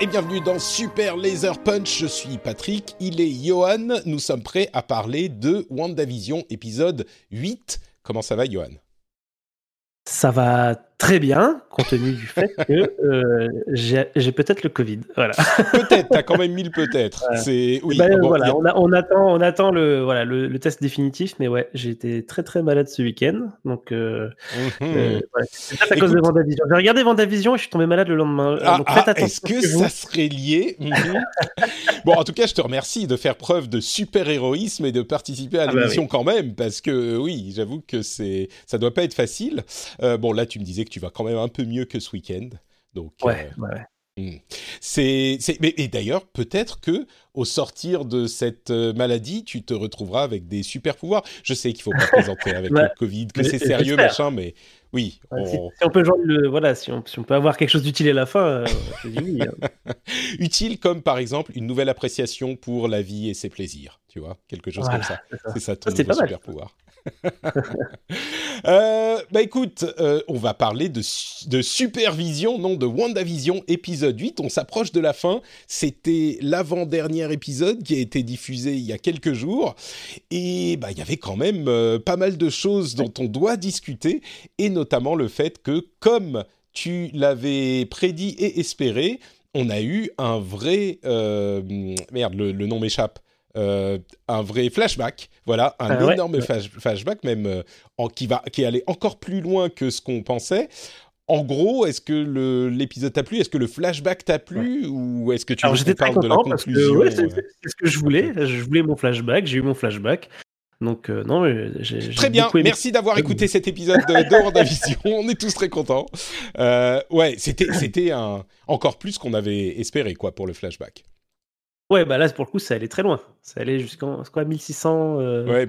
Et bienvenue dans Super Laser Punch. Je suis Patrick, il est Johan. Nous sommes prêts à parler de WandaVision épisode 8. Comment ça va, Johan? Ça va très bien, compte tenu du fait que euh, j'ai peut-être le Covid. Voilà. Peut-être, t'as quand même mis le peut-être. C'est oui. Ben, bon, voilà, a- on, a- on attend, on attend le, voilà, le, le test définitif, mais ouais, j'ai été très très malade ce week-end, donc euh, Mhm. euh, voilà. c'est à cause de Vendavision. J'ai regardé Vendavision et je suis tombé malade le lendemain. Euh, Ah, donc ah, est-ce que ça serait lié Mhm. Bon, en tout cas, je te remercie de faire preuve de super-héroïsme et de participer à Ah bah l'émission quand même, parce que oui, j'avoue que c'est, ça doit pas être facile. Bon, là, tu me disais que tu vas quand même un peu mieux que ce week-end, donc. Ouais, euh, ouais, ouais. Hmm. C'est, et d'ailleurs, peut-être que au sortir de cette euh, maladie, tu te retrouveras avec des super pouvoirs. Je sais qu'il faut pas plaisanter avec le Covid, que c'est sérieux, machin, mais oui. Ouais, si, on- si on peut joindre le, voilà, si on, si on peut avoir quelque chose d'utile à la fin, euh, je dis oui. hein. Utile comme par exemple une nouvelle appréciation pour la vie et ses plaisirs, tu vois, quelque chose Voilà, comme ça. c'est ça. Ton super pouvoir. Euh, bah écoute, euh, on va parler de, de supervision, non de WandaVision épisode 8. On s'approche de la fin. C'était l'avant-dernier épisode qui a été diffusé il y a quelques jours. Et bah il y avait quand même euh, pas mal de choses dont on doit discuter. Et notamment le fait que, comme tu l'avais prédit et espéré, on a eu un vrai... merde, le nom m'échappe. Euh, un vrai flashback, voilà, un Ah énorme ouais. flash- flashback, même euh, en, qui, va, qui est allé encore plus loin que ce qu'on pensait. En gros, est-ce que l'épisode t'a plu? Est-ce que le flashback t'a plu? Ou est-ce que tu Alors veux j'étais qu'on très parle de la content conclusion ouais, c'est euh, c'est- ce que je voulais. Je voulais mon flashback, j'ai eu mon flashback. Donc euh, non, mais j'ai j'ai Très bien, aimé. merci d'avoir écouté cet épisode de, WandaVision. On est tous très contents. Ouais, c'était c'était un encore plus qu'on avait espéré quoi pour le flashback. Ouais, bah là pour le coup ça allait très loin. Ça allait jusqu'en c'est quoi 1600. euh, Ouais,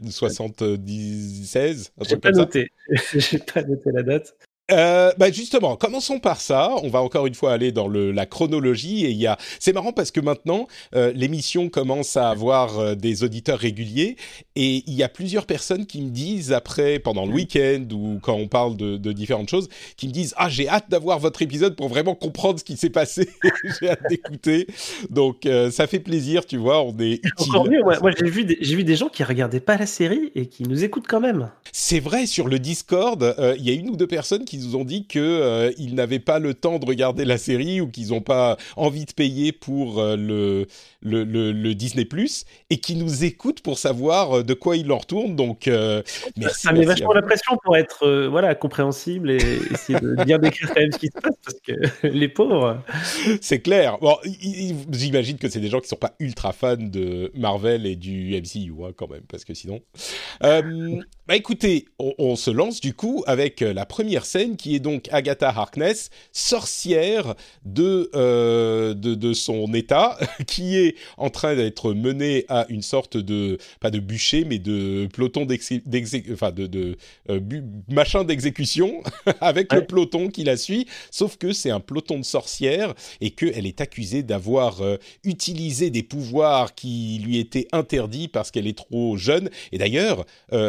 1676, un J'ai pas noté. J'ai pas noté la date. Euh, bah justement, commençons par ça. On va encore une fois aller dans le, la chronologie et il y a. C'est marrant parce que maintenant euh, l'émission commence à avoir euh, des auditeurs réguliers et il y a plusieurs personnes qui me disent après, pendant le week-end ou quand on parle de, de différentes choses, qui me disent ah j'ai hâte d'avoir votre épisode pour vraiment comprendre ce qui s'est passé. j'ai hâte d'écouter. Donc euh, ça fait plaisir, tu vois. On est utile. Encore mieux, moi, moi, j'ai vu, des- j'ai vu des gens qui regardaient pas la série et qui nous écoutent quand même. C'est vrai, sur le Discord, euh, il y a une ou deux personnes qui nous ont dit que euh, ils n'avaient pas le temps de regarder la série ou qu'ils n'ont pas envie de payer pour euh, le, le, le, le Disney Plus et qui nous écoutent pour savoir euh, de quoi il en retourne. Donc, euh, merci. ça met merci vachement la pression pour être voilà compréhensible et essayer de bien décrire quand même ce qui se passe parce que les pauvres. C'est clair. Bon, j'imagine que c'est des gens qui sont pas ultra fans de Marvel et du MCU hein, quand même, parce que sinon. Bah écoutez, on, on se lance du coup avec la première scène qui est donc Agatha Harkness, sorcière de euh, de, de son état, qui est en train d'être menée à une sorte de pas de bûcher mais de peloton d'exé- d'exé- enfin de, de euh, bu- machin d'exécution avec le peloton qui la suit. Sauf que c'est un peloton de sorcières et qu'elle est accusée d'avoir euh, utilisé des pouvoirs qui lui étaient interdits parce qu'elle est trop jeune. Et d'ailleurs,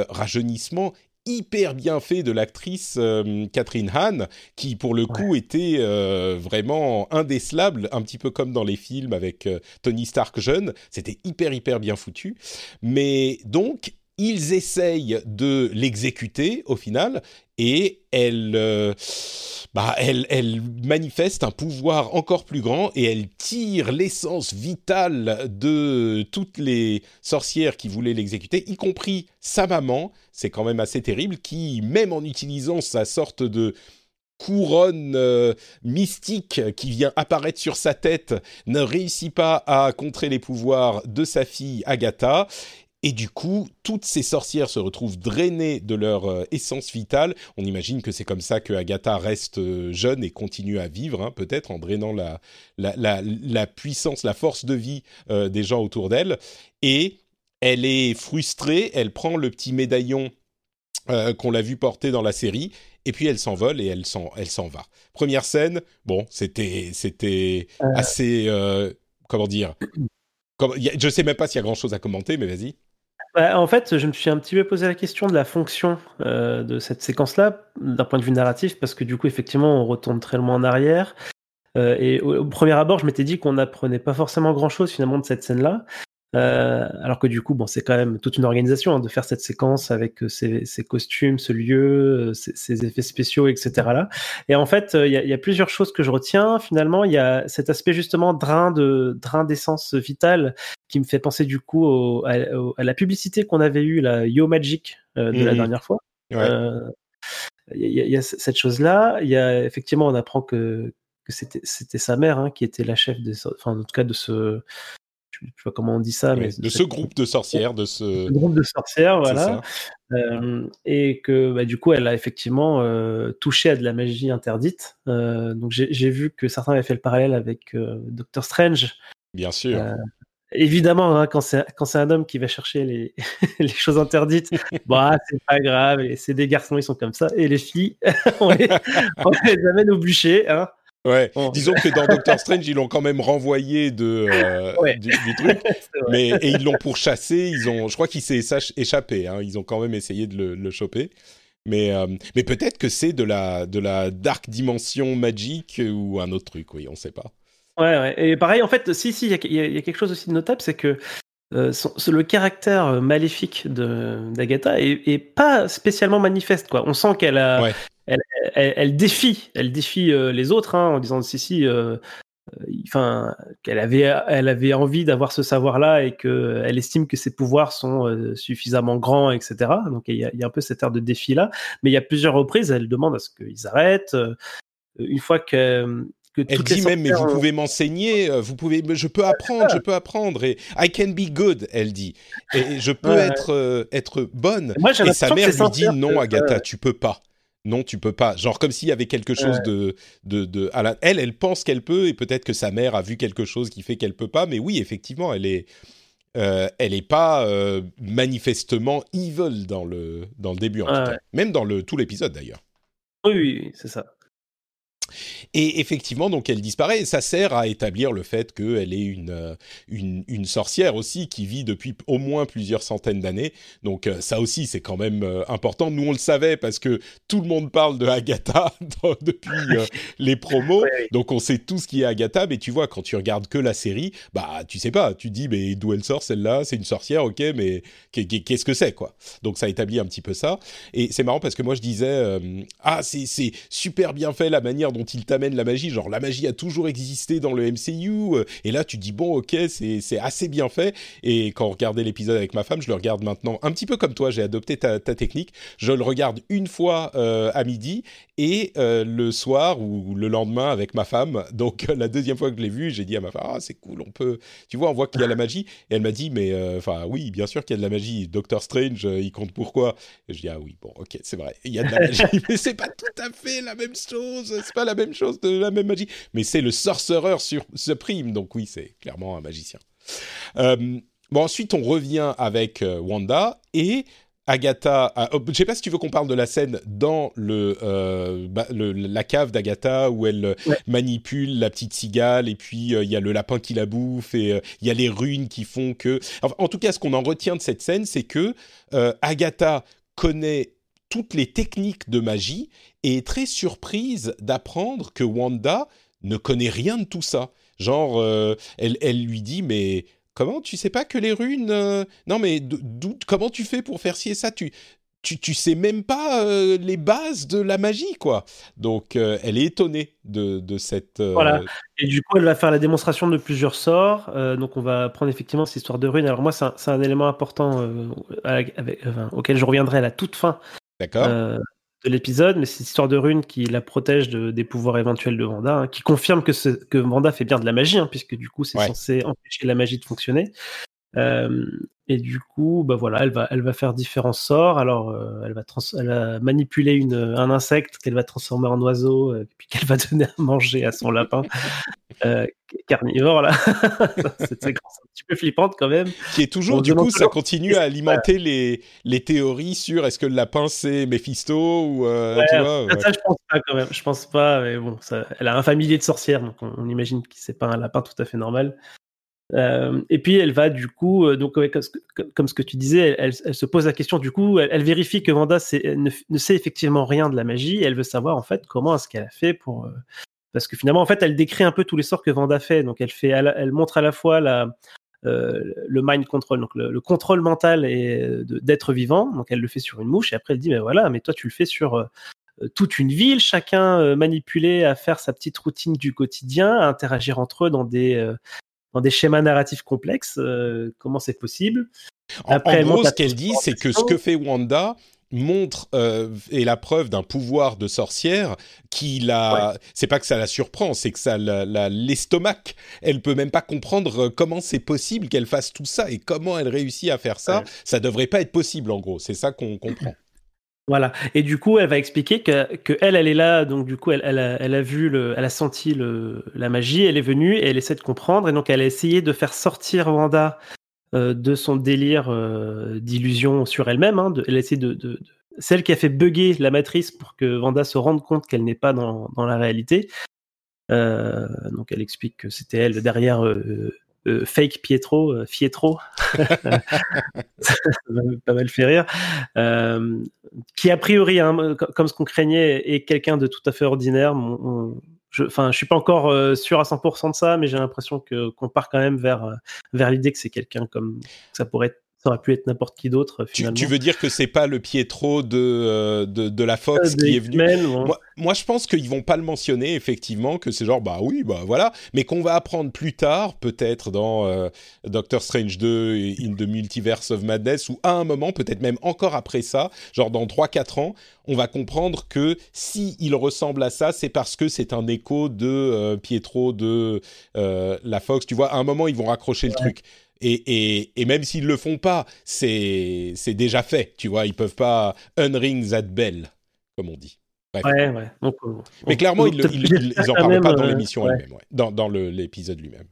rajeunissement hyper bien fait de l'actrice euh, Catherine Hahn, qui pour le coup était euh, vraiment indécelable, un petit peu comme dans les films avec euh, Tony Stark jeune. C'était hyper hyper bien foutu. Mais donc ils essayent de l'exécuter au final et elle, euh, bah, elle, manifeste un pouvoir encore plus grand et elle tire l'essence vitale de toutes les sorcières qui voulaient l'exécuter, y compris sa maman. C'est quand même assez terrible, qui, même en utilisant sa sorte de couronne euh, mystique qui vient apparaître sur sa tête ne réussit pas à contrer les pouvoirs de sa fille Agatha. Et du coup, toutes ces sorcières se retrouvent drainées de leur euh, essence vitale. On imagine que c'est comme ça que Agatha reste euh, jeune et continue à vivre, hein, peut-être en drainant la, la, puissance, la force de vie des gens autour d'elle. Et elle est frustrée, elle prend le petit médaillon qu'on l'a vu porter dans la série et puis elle s'envole et elle s'en, elle s'en va. Première scène, bon, c'était, c'était euh. assez, euh, comment dire, comme, je sais même pas s'il y a grand chose à commenter, mais vas-y. Bah, en fait, je me suis un petit peu posé la question de la fonction euh, de cette séquence-là, d'un point de vue narratif, parce que du coup, effectivement, on retourne très loin en arrière. et au, premier abord, je m'étais dit qu'on n'apprenait pas forcément grand-chose finalement de cette scène-là. Euh, alors que du coup, bon, c'est quand même toute une organisation hein, de faire cette séquence avec euh, ces, costumes, ce lieu, euh, ces, effets spéciaux, etc. Là. Et en fait, il y, a plusieurs choses que je retiens. Finalement, il y a cet aspect justement drain de drain d'essence vitale qui me fait penser du coup à, la publicité qu'on avait eue, la Yo Magic de la mmh dernière fois. Il y, a cette chose-là. Il y a effectivement, on apprend que que c'était sa mère hein, qui était la chef de, enfin en tout cas de ce je sais pas comment on dit ça, mais de, ce groupe de sorcières, de ce groupe de sorcières, voilà, euh, et que bah, du coup, elle a effectivement euh, touché à de la magie interdite. Euh, donc j'ai vu que certains avaient fait le parallèle avec Doctor Strange. Bien sûr. Évidemment, hein, quand c'est un homme qui va chercher les, les choses interdites, bah c'est pas grave. C'est des garçons, ils sont comme ça, et les filles, on les, on les amène au bûcher. Hein. Ouais, disons que dans Doctor Strange, ils l'ont quand même renvoyé de, euh, du, truc, mais et ils l'ont pourchassé. Ils ont, je crois qu'il s'est échappé. Hein, ils ont quand même essayé de le, le choper. Mais, euh, mais peut-être que c'est de la, de la dark dimension magique ou un autre truc, oui, on ne sait pas. Ouais, ouais, et pareil, en fait, si, si, il y, y, a quelque chose aussi de notable, c'est que euh, le caractère maléfique d'Agatha est, est, pas spécialement manifeste. Quoi. On sent qu'elle a, elle, elle, défie, elle défie euh, les autres hein, en disant si si, euh, enfin qu'elle avait, elle avait envie d'avoir ce savoir-là et que elle estime que ses pouvoirs sont suffisamment grands, etc. Donc il y, a, il y, a, un peu cette air de défi là. Mais il y a plusieurs reprises, elle demande à ce qu'ils arrêtent. Une fois que elle dit même, mais vous pouvez m'enseigner, euh, vous pouvez, je peux apprendre, je peux apprendre. Et I can be good, elle dit. Et je peux être, euh, être bonne. et sa mère lui dit non, Agatha, tu peux pas. Non, tu peux pas. Genre comme s'il y avait quelque chose de, de, de à la... elle, elle pense qu'elle peut et peut-être que sa mère a vu quelque chose qui fait qu'elle peut pas. Mais oui, effectivement, elle est, euh, elle est pas manifestement evil dans le dans le début en tout cas. Même dans le tout l'épisode d'ailleurs. Oui, oui, c'est ça. Et effectivement, donc elle disparaît. Et ça sert à établir le fait qu'elle est une, euh, une, une, sorcière aussi qui vit depuis au moins plusieurs centaines d'années. Donc euh, ça aussi, c'est quand même euh, important. Nous, on le savait parce que tout le monde parle de Agatha depuis les promos. Donc on sait tout ce qui est Agatha. Mais tu vois, quand tu regardes que la série, bah tu sais pas. Tu dis, mais d'où elle sort celle-là? C'est une sorcière, ok, mais qu'est-ce que c'est quoi? Donc ça établit un petit peu ça. Et c'est marrant parce que moi je disais, ah c'est super bien fait la manière dont dont il t'amène la magie. Genre, la magie a toujours existé dans le MCU. Euh, et là, tu dis, bon, ok, c'est assez bien fait. Et quand on regardait l'épisode avec ma femme, je le regarde maintenant un petit peu comme toi. J'ai adopté ta, technique. Je le regarde une fois euh, à midi et euh, le soir ou le lendemain avec ma femme. Donc, la deuxième fois que je l'ai vu, j'ai dit à ma femme, ah, c'est cool, on peut. Tu vois, on voit qu'il y a la magie. Et elle m'a dit, mais enfin, oui, bien sûr qu'il y a de la magie. Doctor Strange, il compte pourquoi Je dis, ah oui, bon, ok, c'est vrai, il y a de la magie, mais c'est pas tout à fait la même chose. C'est pas la même chose, de la même magie. Mais c'est le Sorcerer sur Supreme, donc oui, c'est clairement un magicien. Euh, bon, ensuite, on revient avec euh, Wanda et Agatha. je oh, je sais pas si tu veux qu'on parle de la scène dans le, euh, la cave d'Agatha où elle manipule la petite cigale et puis il y a le lapin qui la bouffe et il y a les runes qui font que. en tout cas, ce qu'on en retient de cette scène, c'est que Agatha connaît toutes les techniques de magie et est très surprise d'apprendre que Wanda ne connaît rien de tout ça. Genre, euh, elle, elle, lui dit, mais comment tu sais pas que les runes... Euh, non, mais comment tu fais pour faire ci et ça? Tu, tu, tu sais même pas euh, les bases de la magie, quoi. Donc, elle est étonnée de, de cette... Voilà. Et du coup, elle va faire la démonstration de plusieurs sorts. donc, on va prendre effectivement cette histoire de runes. Alors, moi, c'est un, élément important auquel je reviendrai à la toute fin D'accord. Euh, de l'épisode, mais c'est l'histoire de Rune qui la protège de, des pouvoirs éventuels de Wanda, hein, qui confirme que, ce, que Wanda fait bien de la magie, hein, puisque du coup c'est censé empêcher la magie de fonctionner. Euh, et du coup, bah voilà, elle va, elle va faire différents sorts. Alors, euh, elle, va elle va manipuler une, un insecte qu'elle va transformer en oiseau, euh, puis qu'elle va donner à manger à son lapin euh, carnivore. Là, c'est un petit peu flippante quand même. Qui est toujours, du coup, ça continue à alimenter les, les théories sur est-ce que le lapin c'est Mephisto ou tu vois, Ça, je pense pas quand même. Je pense pas, mais bon, ça, elle a un familier de sorcières, donc on, on imagine que c'est pas un lapin tout à fait normal. Euh, et puis elle va du coup, euh, donc comme, ce que tu disais, elle, se pose la question du coup, elle, vérifie que Vanda ne, sait effectivement rien de la magie. Elle veut savoir en fait comment est-ce qu'elle a fait pour, euh, parce que finalement en fait elle décrit un peu tous les sorts que Vanda fait. Donc elle fait, elle, montre à la fois la, le mind control, donc le, contrôle mental et d'être vivant. Donc elle le fait sur une mouche et après elle dit mais voilà, mais toi tu le fais sur toute une ville, chacun manipulé à faire sa petite routine du quotidien, à interagir entre eux dans des dans des schémas narratifs complexes. Euh, comment c'est possible. Après, en, gros, ce qu'elle dit, c'est que ce que fait Wanda montre euh, est la preuve d'un pouvoir de sorcière qui la c'est pas que ça la surprend c'est que ça l'estomac. Elle peut même pas comprendre euh, comment c'est possible qu'elle fasse tout ça et comment elle réussit à faire ça. Ça devrait pas être possible en gros. C'est ça qu'on comprend voilà. Et du coup, elle va expliquer que, elle, elle est là. Donc, du coup, elle, elle, a, vu, le, elle a senti le, la magie. Elle est venue et elle essaie de comprendre. Et donc, elle a essayé de faire sortir Wanda euh, de son délire euh, d'illusion sur elle-même. Hein, de, de, celle qui a fait bugger la matrice pour que Wanda se rende compte qu'elle n'est pas dans, dans, la réalité. Euh, donc, elle explique que c'était elle derrière euh, euh, fake Pietro, euh, Fietro, ça m'a pas mal fait rire, euh, qui a priori, hein, comme ce qu'on craignait, est quelqu'un de tout à fait ordinaire. je, enfin, je suis pas encore sûr à 100% de ça, mais j'ai l'impression que qu'on part quand même vers vers l'idée que c'est quelqu'un comme ça pourrait être ça aurait pu être n'importe qui d'autre finalement. Tu, veux dire que c'est pas le Pietro de, euh, de, de la Fox qui est venu moi, moi, je pense qu'ils vont pas le mentionner effectivement, que c'est genre bah oui bah voilà, mais qu'on va apprendre plus tard, peut-être dans euh, Doctor Strange 2 in the Multiverse of Madness ou à un moment, peut-être même encore après ça, genre dans 3-4 ans, on va comprendre que si il ressemble à ça, c'est parce que c'est un écho de euh, Pietro de la Fox. Tu vois, à un moment ils vont raccrocher le truc. Et, et, même s'ils le font pas, c'est déjà fait, tu vois. Ils peuvent pas unring that bell, comme on dit. Ouais, ouais. Euh, Mais clairement, ils, ils, en parlent pas dans euh, l'émission elle-même, dans, dans l'épisode lui-même.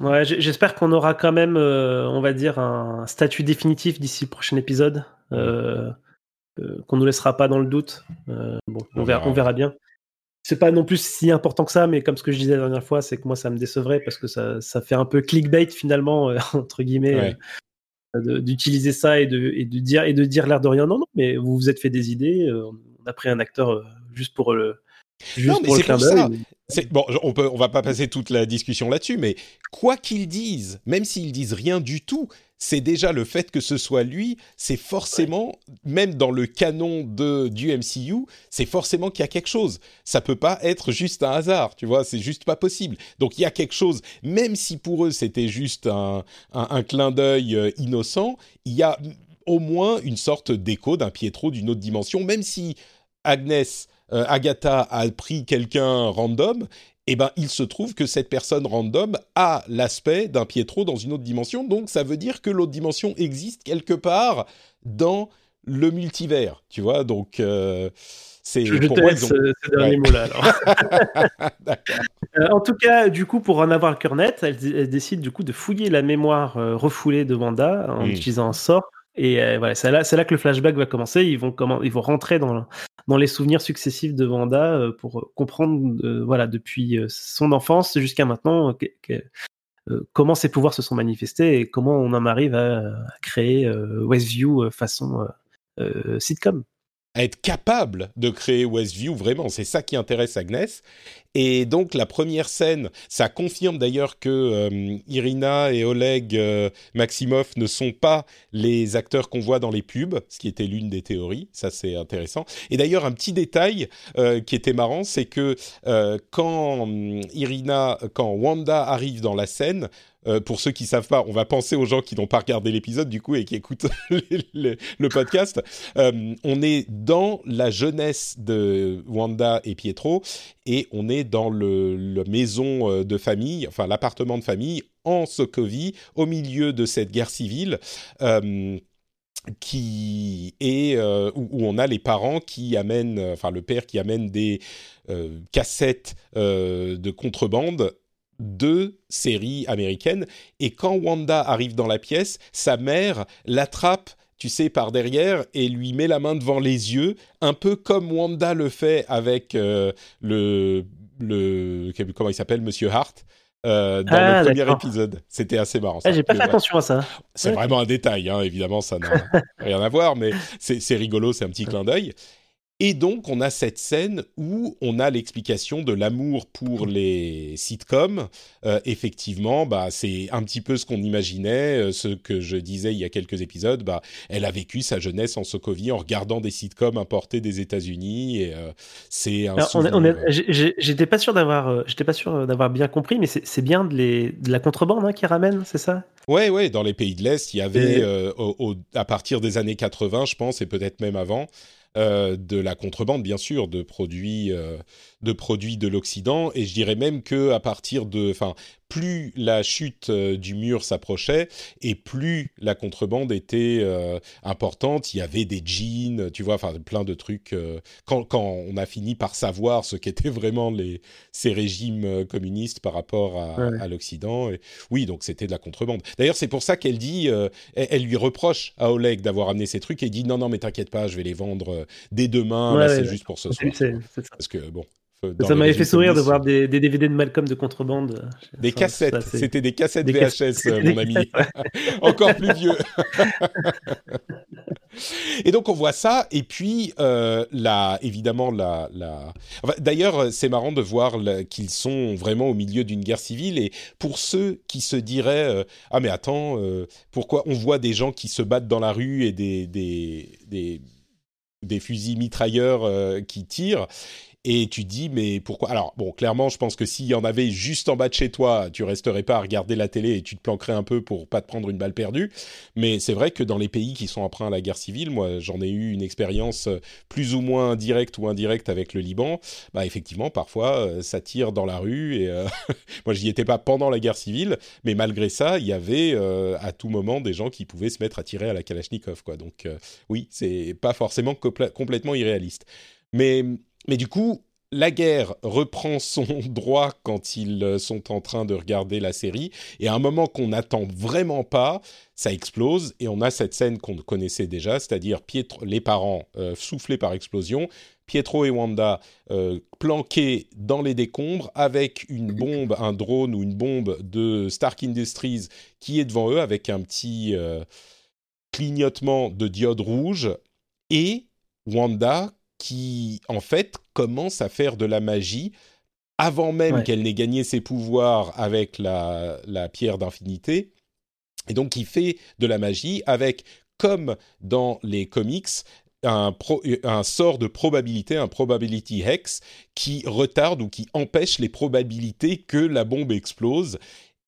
Ouais, j'espère qu'on aura quand même, euh, on va dire, un statut définitif d'ici le prochain épisode, euh, qu'on nous laissera pas dans le doute. bon, on, verra, on verra bien c'est pas non plus si important que ça, mais comme ce que je disais la dernière fois, c'est que moi ça me décevrait parce que ça, ça fait un peu clickbait finalement, euh, entre guillemets, euh, d'utiliser ça et de, et de dire et de dire l'air de rien. Non, non, mais vous vous êtes fait des idées. Euh, on a pris un acteur juste pour le. Juste non, mais pour le clin d'œil. Bon, on peut, on va pas passer toute la discussion là-dessus, mais quoi qu'ils disent, même s'ils disent rien du tout, c'est déjà le fait que ce soit lui, c'est forcément, même dans le canon de, du MCU, c'est forcément qu'il y a quelque chose. Ça peut pas être juste un hasard, tu vois, c'est juste pas possible. Donc il y a quelque chose, même si pour eux c'était juste un, un, clin d'œil euh, innocent, il y a au moins une sorte d'écho d'un Pietro d'une autre dimension, même si Agnès, euh, Agatha a pris quelqu'un random, eh ben, il se trouve que cette personne random a l'aspect d'un Pietro dans une autre dimension, donc ça veut dire que l'autre dimension existe quelque part dans le multivers, tu vois, donc... Euh, c'est je pour te moi, laisse ce, dernier mot-là. euh, en tout cas, du coup, pour en avoir le cœur net, elle, décide du coup de fouiller la mémoire euh, refoulée de Wanda en hmm. utilisant un sort. Et euh, c'est là, que le flashback va commencer. Ils vont, ils vont rentrer dans, les souvenirs successifs de Wanda euh, pour comprendre, euh, voilà, depuis son enfance jusqu'à maintenant, comment ses pouvoirs se sont manifestés et comment on en arrive à, créer Westview façon sitcom être capable de créer Westview, vraiment, c'est ça qui intéresse Agnès. Et donc la première scène, ça confirme d'ailleurs que euh, Irina et Oleg euh, Maximov ne sont pas les acteurs qu'on voit dans les pubs, ce qui était l'une des théories, ça c'est intéressant. Et d'ailleurs un petit détail euh, qui était marrant, c'est que quand Irina, quand Wanda arrive dans la scène, euh, pour ceux qui savent pas, on va penser aux gens qui n'ont pas regardé l'épisode du coup et qui écoutent le, podcast. Euh, on est dans la jeunesse de Wanda et Pietro et on est dans le, la maison euh, de famille, enfin l'appartement de famille en Sokovie, au milieu de cette guerre civile. qui est où, on a les parents qui amènent, enfin le père qui amène des cassettes de contrebande deux séries américaines. Et quand Wanda arrive dans la pièce, sa mère l'attrape tu sais, par derrière et lui met la main devant les yeux, un peu comme Wanda le fait avec euh, le, le. Comment il s'appelle Monsieur Hart. Euh, dans le ah, premier épisode, c'était assez marrant. Ah, j'ai pas fait attention à ça. C'est vraiment un détail, hein, évidemment, ça n'a rien à voir, mais c'est rigolo, c'est un petit clin d'œil. Et donc, on a cette scène où on a l'explication de l'amour pour les sitcoms. Euh, effectivement, bah, c'est un petit peu ce qu'on imaginait, euh, ce que je disais il y a quelques épisodes. Bah, elle a vécu sa jeunesse en Sokovie en regardant des sitcoms importés des États-Unis. Et euh, c'est un. J'étais pas sûr d'avoir, j'étais pas sûr d'avoir bien compris, mais c'est bien de, les, de, la contrebande hein, qui ramène, c'est ça? Ouais, ouais. Dans les pays de l'Est, il y avait à partir des années 80, je pense, et peut-être même avant. Euh, de la contrebande, bien sûr, de produits, euh, de produits de l'Occident. Et je dirais même que à partir de, enfin, plus la chute euh, du mur s'approchait et plus la contrebande était euh, importante. Il y avait des jeans, tu vois, enfin plein de trucs. Euh, quand, quand, on a fini par savoir ce qu'étaient vraiment les, ces régimes communistes par rapport à, l'Occident. Oui, donc c'était de la contrebande. D'ailleurs, c'est pour ça qu'elle dit, elle, lui reproche à Oleg d'avoir amené ces trucs et dit non, non, mais t'inquiète pas, je vais les vendre dès demain. c'est juste pour ce soir. Parce que bon, ça m'avait fait sourire de voir des, DVD de Malcolm de contrebande. Des cassettes, c'était des cassettes VHS, euh, mon ami. Encore plus vieux. et donc on voit ça, et puis euh, évidemment la. la... D'ailleurs, c'est marrant de voir qu'ils sont vraiment au milieu d'une guerre civile, et pour ceux qui se diraient euh, ah mais attends, euh, pourquoi on voit des gens qui se battent dans la rue et des des, des, des fusils mitrailleurs qui tirent? Et tu dis mais pourquoi? Alors bon, clairement, je pense que s'il y en avait juste en bas de chez toi, tu resterais pas à regarder la télé et tu te planquerais un peu pour pas te prendre une balle perdue. Mais c'est vrai que dans les pays qui sont emprunts à la guerre civile, moi j'en ai eu une expérience euh, plus ou moins directe ou indirecte avec le Liban. Bah effectivement, parfois euh, ça tire dans la rue et euh, moi j'y étais pas pendant la guerre civile, mais malgré ça, il y avait à tout moment des gens qui pouvaient se mettre à tirer à la Kalachnikov quoi. Donc oui, c'est pas forcément complètement irréaliste. Mais mais du coup, la guerre reprend son droit quand ils euh, sont en train de regarder la série, et à un moment qu'on n'attend vraiment pas, ça explose, et on a cette scène qu'on connaissait déjà, c'est-à-dire les parents euh, soufflés par explosion, Pietro et Wanda euh, planqués dans les décombres avec une bombe, un drone ou une bombe de Stark Industries qui est devant eux avec un petit clignotement de diode rouge, et Wanda qui, en fait, commence à faire de la magie avant même qu'elle n'ait gagné ses pouvoirs avec la, pierre d'infinité. Et donc, il fait de la magie avec, comme dans les comics, un, un, sort de probabilité, un probability hex, qui retarde ou qui empêche les probabilités que la bombe explose.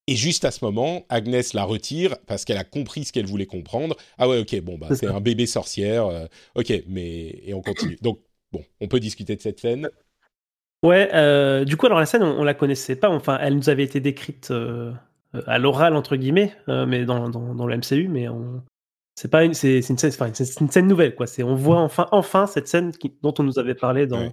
Et juste à ce moment, Agnès la retire parce qu'elle a compris ce qu'elle voulait comprendre. Ah ouais, ok, bon, bah, c'est un bébé sorcière. Euh, ok, mais. Et on continue. Donc, bon, on peut discuter de cette scène. Ouais, euh, du coup, alors la scène, on, la connaissait pas. Enfin, elle nous avait été décrite euh, à l'oral, entre guillemets, mais dans, dans, le MCU, mais on. C'est pas une, c'est, une, scène, une scène nouvelle, quoi. C'est, on voit enfin, enfin cette scène dont on nous avait parlé dans,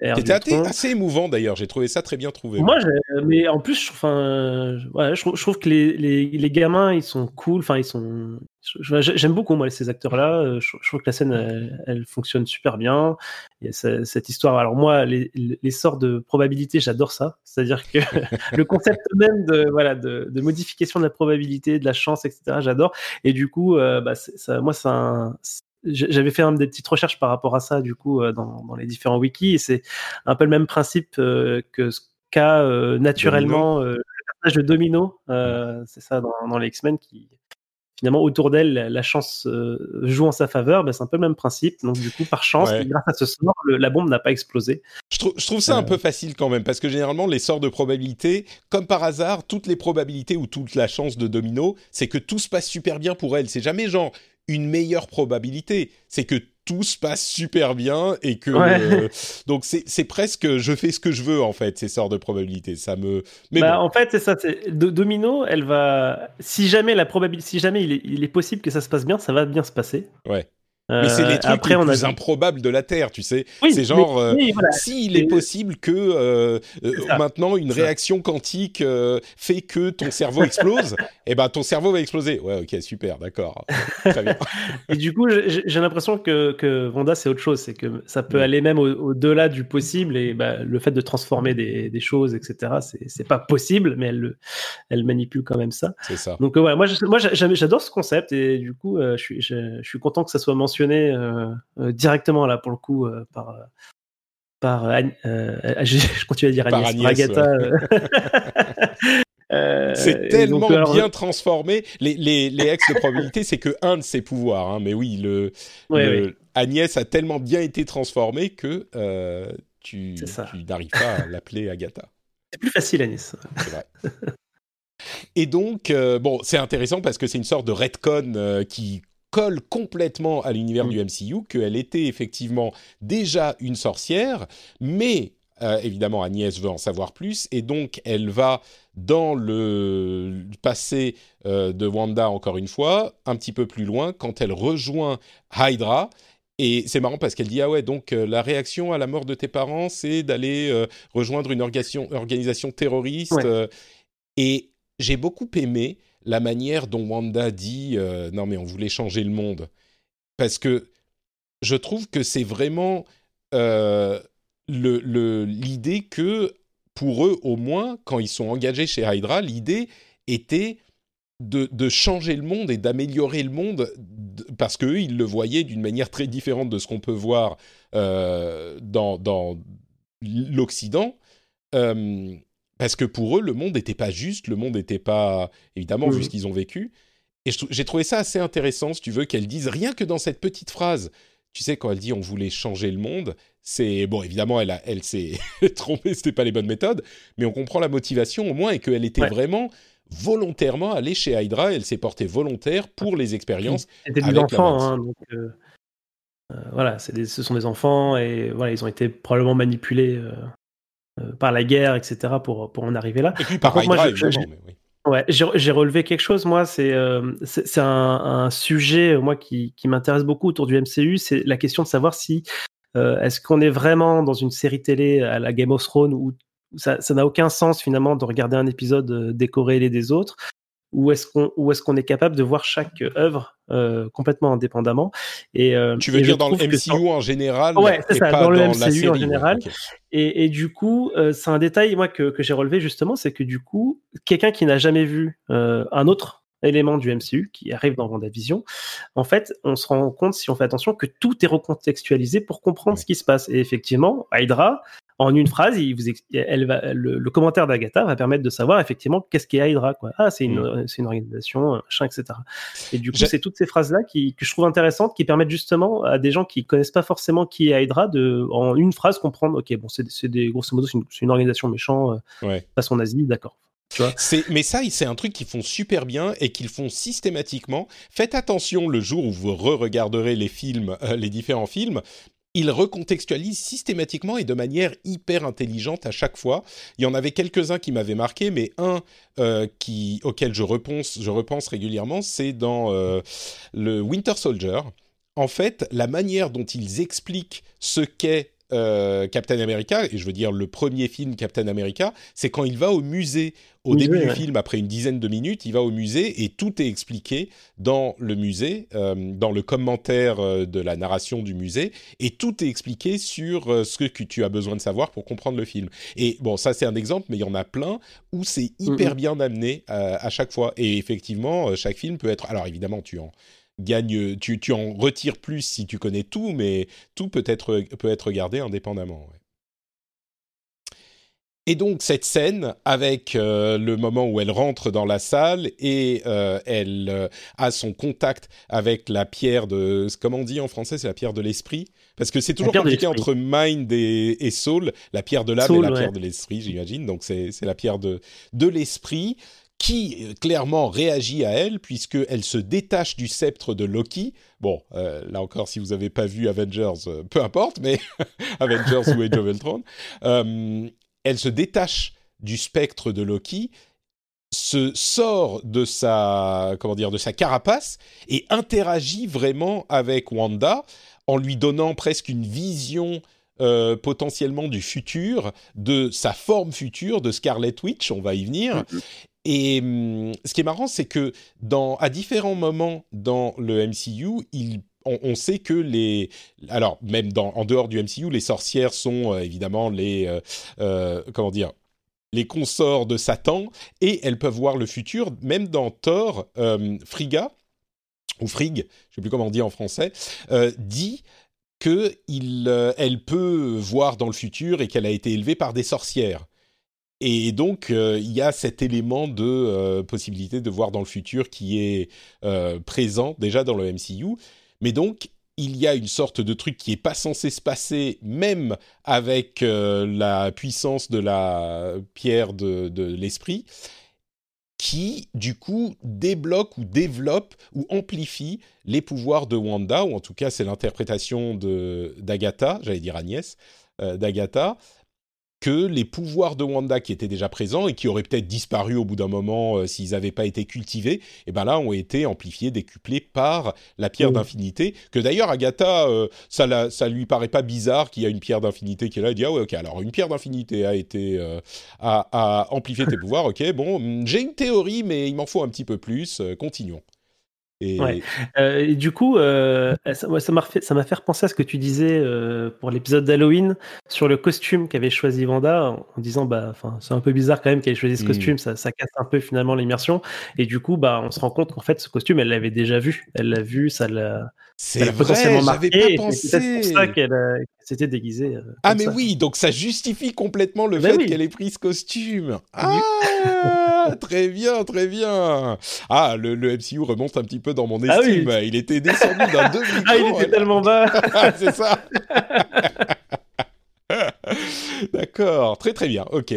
c'était assez, émouvant d'ailleurs, j'ai trouvé ça très bien trouvé. Moi, mais en plus, enfin, ouais, je, trouve que les, les, les, gamins, ils sont cool, enfin, ils sont. J'aime beaucoup moi ces acteurs-là. Je, trouve que la scène, elle, fonctionne super bien. Il y a cette histoire. Alors moi, les, les sorts de probabilité, j'adore ça. C'est-à-dire que le concept même de voilà de, de, modification de la probabilité, de la chance, etc. J'adore. Et du coup, euh, bah, ça, moi, c'est un j'avais fait des petites recherches par rapport à ça du coup euh, dans, dans les différents wikis et c'est un peu le même principe euh, que ce qu'a euh, naturellement le personnage de Domino c'est ça dans, dans les X-Men qui finalement autour d'elle la chance joue en sa faveur, bah, c'est un peu le même principe. Donc du coup, par chance, grâce à ce sort, la bombe n'a pas explosé. Je, je trouve ça un peu facile quand même, parce que généralement les sorts de probabilité, comme par hasard, toutes les probabilités ou toute la chance de domino, c'est que tout se passe super bien pour elle. C'est jamais genre une meilleure probabilité, c'est que tout se passe super bien et que euh, donc c'est presque je fais ce que je veux en fait ces sorts de probabilité ça me mais bah, en fait c'est ça domino elle va si jamais la probabilité si jamais il est, il est, possible que ça se passe bien ça va bien se passer. Ouais mais c'est les euh, trucs les plus improbables de la Terre, tu sais. c'est genre, euh, s'il est possible que euh, maintenant une réaction quantique fait que ton cerveau explose, et eh ben ton cerveau va exploser. Ouais, ok, super, d'accord. Très bien. et du coup, j'ai l'impression que, que Vanda, c'est autre chose. C'est que ça peut aller même au-delà du possible. Et bah, le fait de transformer des, des choses, etc., c'est pas possible, mais elle, elle manipule quand même ça. C'est ça. Donc, ouais, moi, moi j'adore ce concept. Et du coup, je, suis, je, je suis content que ça soit mentionné euh, euh, directement là pour le coup euh, par par je, continue à dire Agnès, c'est tellement bien transformé. Les, les, les ex de probabilité, c'est que un de ses pouvoirs. Hein, mais oui, le, Agnès a tellement bien été transformé que tu, tu n'arrives pas à l'appeler Agatha. C'est plus facile, Agnès. C'est vrai. Et donc, bon, c'est intéressant parce que c'est une sorte de retcon qui colle complètement à l'univers du MCU, mm. qu'elle était effectivement déjà une sorcière, mais euh, évidemment Agnès veut en savoir plus, et donc elle va dans le passé euh, de Wanda encore une fois, un petit peu plus loin, quand elle rejoint Hydra. Et c'est marrant parce qu'elle dit ah ouais donc euh, la réaction à la mort de tes parents c'est d'aller rejoindre une organisation terroriste et j'ai beaucoup aimé la manière dont Wanda dit euh, non mais on voulait changer le monde. Parce que je trouve que c'est vraiment euh, l'idée que pour eux au moins quand ils sont engagés chez Hydra l'idée était de, changer le monde et d'améliorer le monde parce qu'eux ils le voyaient d'une manière très différente de ce qu'on peut voir euh, dans, dans l'Occident parce que pour eux, le monde n'était pas juste, le monde n'était pas, évidemment, vu ce qu'ils ont vécu. Et j'ai trouvé ça assez intéressant, si tu veux, qu'elle dise rien que dans cette petite phrase. Tu sais, quand elle dit on voulait changer le monde, c'est bon, évidemment, elle, a, elle s'est trompée, c'était pas les bonnes méthodes, mais on comprend la motivation au moins et qu'elle était vraiment volontairement allée chez Hydra, elle s'est portée volontaire pour les expériences. C'était des enfants, hein, donc euh, euh, voilà, ce sont des enfants et voilà, ils ont été probablement manipulés euh, par la guerre, etc., pour, pour en arriver là. Et puis par, par moi, Ouais, j'ai relevé quelque chose, moi, c'est euh, c'est un, un, sujet, moi, qui, qui m'intéresse beaucoup autour du MCU, c'est la question de savoir si euh, est-ce qu'on est vraiment dans une série télé à la Game of Thrones où ça n'a aucun sens finalement de regarder un épisode décorrélé des autres, ou est-ce qu'on est, capable de voir chaque œuvre euh, complètement indépendamment. Et euh, tu veux dire dans le MCU en général ouais c'est ça dans, le MCU en général. Et, et, du coup euh, c'est un détail moi que, que j'ai relevé justement c'est que du coup quelqu'un qui n'a jamais vu euh, un autre élément du MCU qui arrive dans WandaVision, en fait, on se rend compte, si on fait attention, que tout est recontextualisé pour comprendre ce qui se passe. Et effectivement, Hydra, en une phrase, il vous elle va, le, commentaire d'Agatha va permettre de savoir effectivement qu'est-ce qu'est Hydra. Quoi. Ah, c'est une, mm. c'est une organisation, machin, etc. Et du coup, c'est toutes ces phrases-là qui, que je trouve intéressantes, qui permettent justement à des gens qui connaissent pas forcément qui est Hydra de, en une phrase, comprendre, ok, bon, c'est, des, grosso modo, c'est une, une organisation méchante, euh, ouais. façon nazie, d'accord. mais ça, c'est un truc qu'ils font super bien et qu'ils font systématiquement. Faites attention le jour où vous re-regarderez les films, euh, les différents films, il recontextualise systématiquement et de manière hyper intelligente à chaque fois. Il y en avait quelques-uns qui m'avaient marqué, mais un euh, qui, auquel je repense, régulièrement, c'est dans euh, le Winter Soldier. En fait, la manière dont ils expliquent ce qu'est euh, Captain America, et je veux dire le premier film Captain America, c'est quand il va au musée au début du film, après une dizaine de minutes, il va au musée et tout est expliqué dans le musée, euh, dans le commentaire euh, de la narration du musée, et tout est expliqué sur ce que tu as besoin de savoir pour comprendre le film. Et bon, ça c'est un exemple, mais il y en a plein où c'est hyper bien amené à chaque fois. Et effectivement, chaque film peut être. Alors évidemment, tu en gagne, tu, tu, en retires plus si tu connais tout, mais tout peut être, peut être regardé indépendamment. Et donc cette scène avec euh, le moment où elle rentre dans la salle et euh, elle euh, a son contact avec la pierre de comment on dit en français c'est la pierre de l'esprit? Parce que c'est toujours compliqué entre mind et, et, soul la pierre de l'âme et la pierre de l'esprit j'imagine. Donc c'est la pierre de de l'esprit qui clairement réagit à elle puisqu'elle se détache du sceptre de Loki. Bon, là encore, si vous n'avez pas vu Avengers, peu importe, mais Avengers ou Age of Ultron, elle se détache du spectre de Loki, se sort de sa comment dire de sa carapace et interagit vraiment avec Wanda en lui donnant presque une vision euh, potentiellement du futur, de sa forme future, de Scarlet Witch, on va y venir. Et hum, ce qui est marrant, c'est que dans, à différents moments dans le MCU, on, sait que les, alors même dans, en dehors du MCU, les sorcières sont euh, évidemment les, euh, euh, comment dire, les consorts de Satan et elles peuvent voir le futur. Même dans Thor, Frigga ou Frigg, je sais plus comment on dit en français, dit que elle peut voir dans le futur et qu'elle a été élevée par des sorcières. Et donc, il y a cet élément de possibilité de voir dans le futur qui est présent déjà dans le MCU. Mais donc, il y a une sorte de truc qui n'est pas censé se passer, même avec euh, la puissance de la pierre de, l'esprit, qui, du coup, débloque ou développe ou amplifie les pouvoirs de Wanda, ou en tout cas, c'est l'interprétation d'Agatha, j'allais dire Agnès, euh, d'Agatha, que les pouvoirs de Wanda qui étaient déjà présents et qui auraient peut-être disparu au bout d'un moment euh, s'ils n'avaient pas été cultivés, et eh ben là ont été amplifiés, décuplés par la pierre d'infinité. Que d'ailleurs Agatha, euh, ça, la, ça lui paraît pas bizarre qu'il y a une pierre d'infinité qui est là. Elle dit ah ouais ok alors une pierre d'infinité a été euh, a, amplifié tes pouvoirs. Ok bon j'ai une théorie mais il m'en faut un petit peu plus. continuons. Euh, et, du coup, euh, ça m'a fait, ça m'a fait repenser à ce que tu disais euh, pour l'épisode d'Halloween sur le costume qu'avait choisi Vanda, en, disant bah, enfin, c'est un peu bizarre quand même qu'elle ait choisi ce hmm. costume, ça, ça, casse un peu finalement l'immersion. Et du coup, bah, on se rend compte qu'en fait, ce costume, elle l'avait déjà vu, elle l'a vu, ça l'a, c'est potentiellement marqué. Pas pensé. C'est pour ça qu'elle s'était déguisée. ah mais oui, donc ça justifie complètement le ben fait qu'elle ait pris ce costume. Ah, très bien, très bien. Ah, le, le, MCU remonte un petit peu dans mon ah estime. Il était descendu d'un demi Ah, il était tellement bas. C'est ça. D'accord, très très bien. Ok.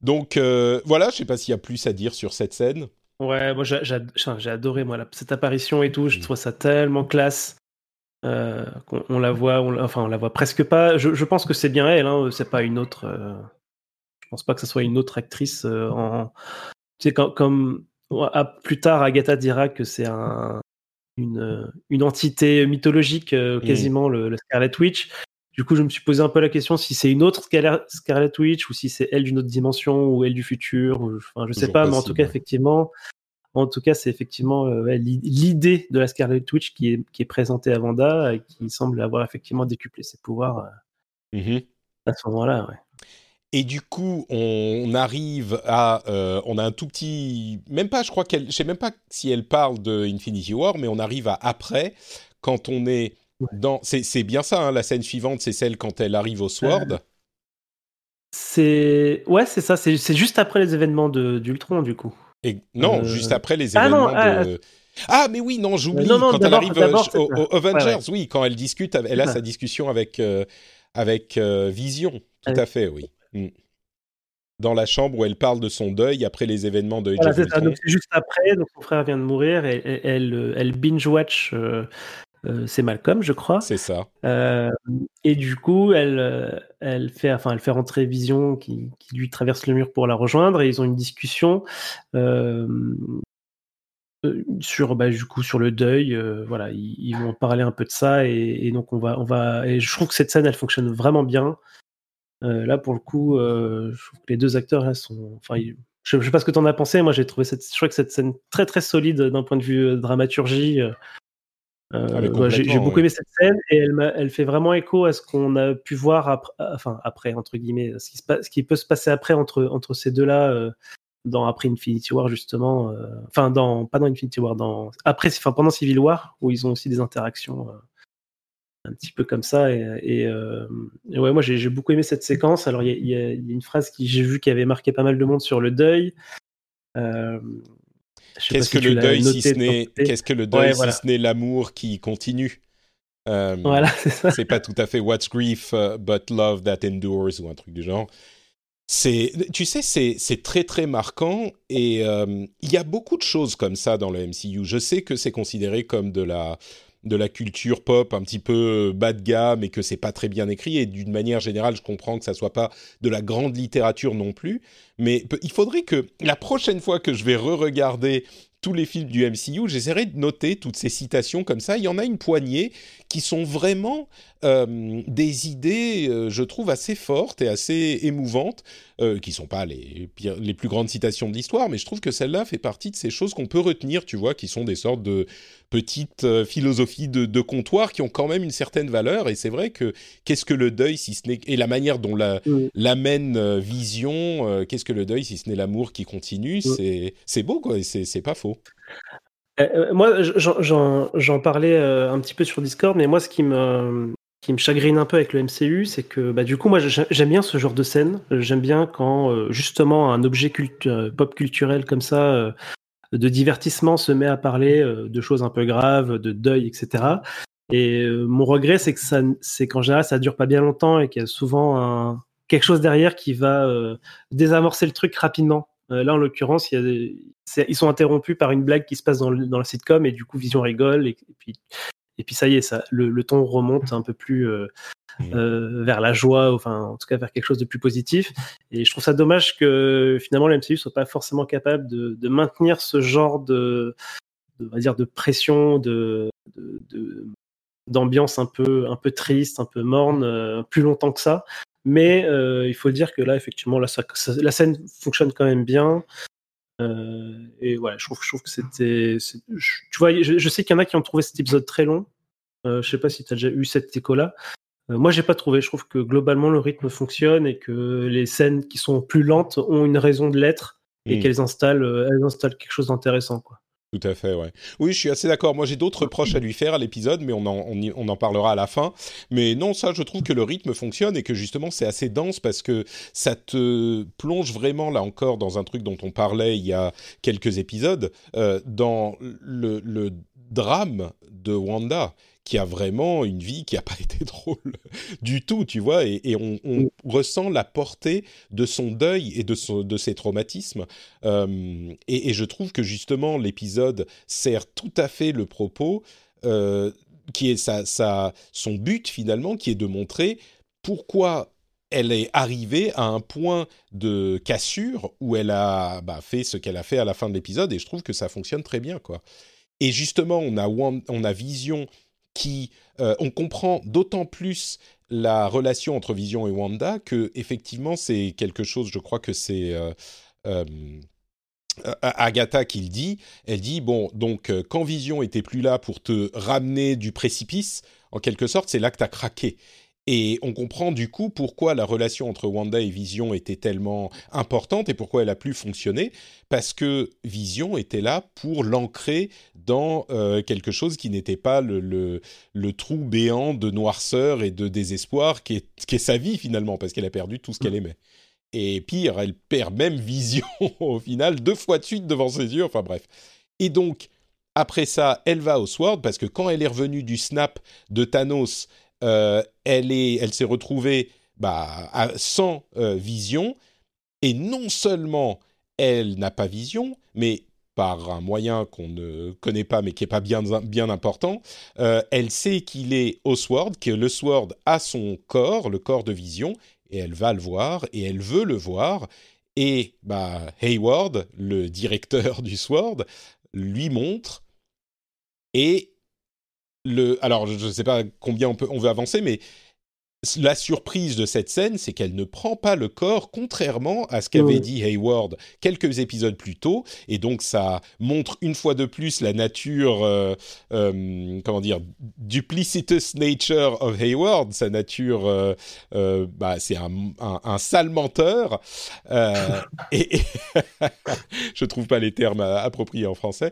Donc euh, voilà, je sais pas s'il y a plus à dire sur cette scène. Ouais, moi j'ai adoré moi cette apparition et tout. Je mm. trouve ça tellement classe. Euh, on, la voit, enfin on la voit presque pas. Je, pense que c'est bien elle. Hein, c'est pas une autre. Euh, je pense pas que ce soit une autre actrice en. Tu sais comme plus tard, Agatha dira que c'est un, une, une, entité mythologique, euh, mm. quasiment le, Scarlet Witch. Du coup, je me suis posé un peu la question si c'est une autre Scarlet Witch ou si c'est elle d'une autre dimension ou elle du futur. Ou, enfin, je sais pas, mais en tout cas, effectivement, en tout cas, c'est effectivement euh, l'idée de la Scarlet Witch qui est, qui est présentée à Vanda et qui semble avoir effectivement décuplé ses pouvoirs euh, mm-hmm. à ce moment-là. Ouais. Et du coup, on arrive à, euh, on a un tout petit, même pas, je crois qu'elle, je sais même pas si elle parle de Infinity War, mais on arrive à après, quand on est dans, c'est bien ça, hein, la scène suivante, c'est celle quand elle arrive au Sword. Euh, c'est, ouais, c'est ça, c'est juste après les événements d'Ultron, du coup. Et, non, euh, juste après les ah événements de. Ah, mais oui, non, j'oublie. Quand elle arrive aux Avengers, oui, quand elle discute, elle a sa discussion avec, avec Vision. Tout à fait, oui. Mm. Dans la chambre où elle parle de son deuil après les événements de voilà, c'est juste après, donc son frère vient de mourir et, elle, euh, elle binge-watch euh, euh, c'est Malcolm, je crois. C'est ça. et du coup, elle, elle, fait, enfin, elle fait rentrer Vision qui, qui, lui traverse le mur pour la rejoindre et ils ont une discussion sur, bah, du coup, sur le deuil. voilà, ils, vont parler un peu de ça et, et, donc on va, on va. Et je trouve que cette scène, elle fonctionne vraiment bien. Euh, là, pour le coup, euh, je trouve que les deux acteurs là sont. Enfin, je, ne sais pas ce que tu en as pensé. Moi, j'ai trouvé cette, je crois que cette scène très très solide d'un point de vue euh. Ah, j'ai beaucoup aimé cette scène et elle, elle, fait vraiment écho à ce qu'on a pu voir après, enfin après entre guillemets, ce qui, se ce qui peut se passer après entre entre ces deux-là dans après Infinity War justement, enfin dans pas dans Infinity War, dans après, enfin pendant Civil War où ils ont aussi des interactions un petit peu comme ça. Et, ouais, moi j'ai beaucoup aimé cette séquence. Alors il y, a une phrase qui j'ai vu qui avait marqué pas mal de monde sur le deuil. Qu'est-ce que, le deuil si ce n'est qu'est-ce que le deuil si ce n'est l'amour qui continue? Voilà, c'est ça. C'est pas tout à fait What's grief but love that endures ou un truc du genre. C'est, tu sais, c'est très très marquant et il y a beaucoup de choses comme ça dans le MCU. Je sais que c'est considéré comme de la de la culture pop un petit peu bas de gamme et que c'est pas très bien écrit et d'une manière générale je comprends que ça soit pas de la grande littérature non plus mais il faudrait que la prochaine fois que je vais re-regarder tous les films du MCU, j'essaierai de noter toutes ces citations comme ça. Il y en a une poignée qui sont vraiment euh, des idées, euh, je trouve, assez fortes et assez émouvantes, euh, qui sont pas les, les plus grandes citations de l'histoire, mais je trouve que celle-là fait partie de ces choses qu'on peut retenir, tu vois, qui sont des sortes de petites euh, philosophies de, comptoir qui ont quand même une certaine valeur. Et c'est vrai que qu'est-ce que le deuil si ce n'est et la manière dont la, l'amène euh, Vision, euh, qu'est-ce que le deuil si ce n'est l'amour qui continue, c'est c'est beau quoi. C'est c'est pas faux. moi, j'en parlais un petit peu sur Discord, mais moi, ce qui me qui me chagrine un peu avec le MCU, c'est que bah, du coup, moi, j'aime bien ce genre de scène. J'aime bien quand justement un objet pop culturel comme ça de divertissement se met à parler euh, de choses un peu graves, de deuil, etc. Et euh, mon regret, c'est que ça, c'est qu'en général, ça dure pas bien longtemps et qu'il y a souvent un, quelque chose derrière qui va euh, désamorcer le truc rapidement. là, en l'occurrence, il ils sont interrompus par une blague qui se passe dans le, dans le sitcom et du coup, Vision rigole et, puis et puis ça y est, ça, le, ton remonte un peu plus Euh, vers la joie, enfin en tout cas vers quelque chose de plus positif. Et je trouve ça dommage que finalement la MCU soit pas forcément capable de, maintenir ce genre de, on va dire de pression, de, d'ambiance un peu un peu triste, un peu morne, euh, plus longtemps que ça. Mais euh, il faut dire que là effectivement la scène fonctionne quand même bien. Et voilà, je trouve, que c'était, tu vois, je, sais qu'il y en a qui ont trouvé cet épisode très long. Je sais pas si tu as déjà eu cette écho-là. Euh, moi, j'ai pas trouvé. Je trouve que globalement, le rythme fonctionne et que les scènes qui sont plus lentes ont une raison de l'être et mmh. qu'elles installent, euh, elles installent quelque chose d'intéressant, quoi. Tout à fait, ouais. Oui, je suis assez d'accord. Moi, j'ai d'autres reproches à lui faire à l'épisode, mais on en, on, en parlera à la fin. Mais non, ça, je trouve que le rythme fonctionne et que justement, c'est assez dense parce que ça te plonge vraiment, là encore, dans un truc dont on parlait il y a quelques épisodes, euh, dans le, le drame de Wanda qui a vraiment une vie qui n'a pas été drôle du tout, tu vois, et, on, mm. ressent la portée de son deuil et de, de ses traumatismes. Euh, et, je trouve que justement l'épisode sert tout à fait le propos, euh, qui est sa, son but finalement, qui est de montrer pourquoi elle est arrivée à un point de cassure où elle a bah, fait ce qu'elle a fait à la fin de l'épisode, et je trouve que ça fonctionne très bien, quoi. Et justement, on a, on a Vision qui euh, on comprend d'autant plus la relation entre Vision et Wanda que effectivement c'est quelque chose. Je crois que c'est euh, euh, Agatha qui le dit. Elle dit bon donc quand Vision était plus là pour te ramener du précipice, en quelque sorte, c'est là que tu as craqué. Et on comprend du coup pourquoi la relation entre Wanda et Vision était tellement importante et pourquoi elle a pu fonctionner, parce que Vision était là pour l'ancrer dans euh, quelque chose qui n'était pas le, le, trou béant de noirceur et de désespoir qui est, qui est sa vie finalement, parce qu'elle a perdu tout ce qu'elle aimait. Et pire, elle perd même Vision au final, deux fois de suite devant ses yeux, enfin bref. Et donc, après ça, elle va au Sword, parce que quand elle est revenue du snap de Thanos, euh, elle est, elle s'est retrouvée bah, sans euh, vision, et non seulement elle n'a pas vision, mais par un moyen qu'on ne connaît pas mais qui est pas bien, important, euh, elle sait qu'il est au Sword, que le Sword a son corps, le corps de vision, et elle va le voir, et elle veut le voir, et bah, Hayward, le directeur du Sword, lui montre, et alors je ne sais pas combien on peut, on veut avancer, mais la surprise de cette scène, c'est qu'elle ne prend pas le corps, contrairement à ce qu'avait dit Hayward quelques épisodes plus tôt, et donc ça montre une fois de plus la nature, euh, euh, comment dire, duplicitous nature of Hayward, sa nature, euh, bah, c'est un, un, sale menteur, et, et je trouve pas les termes appropriés en français,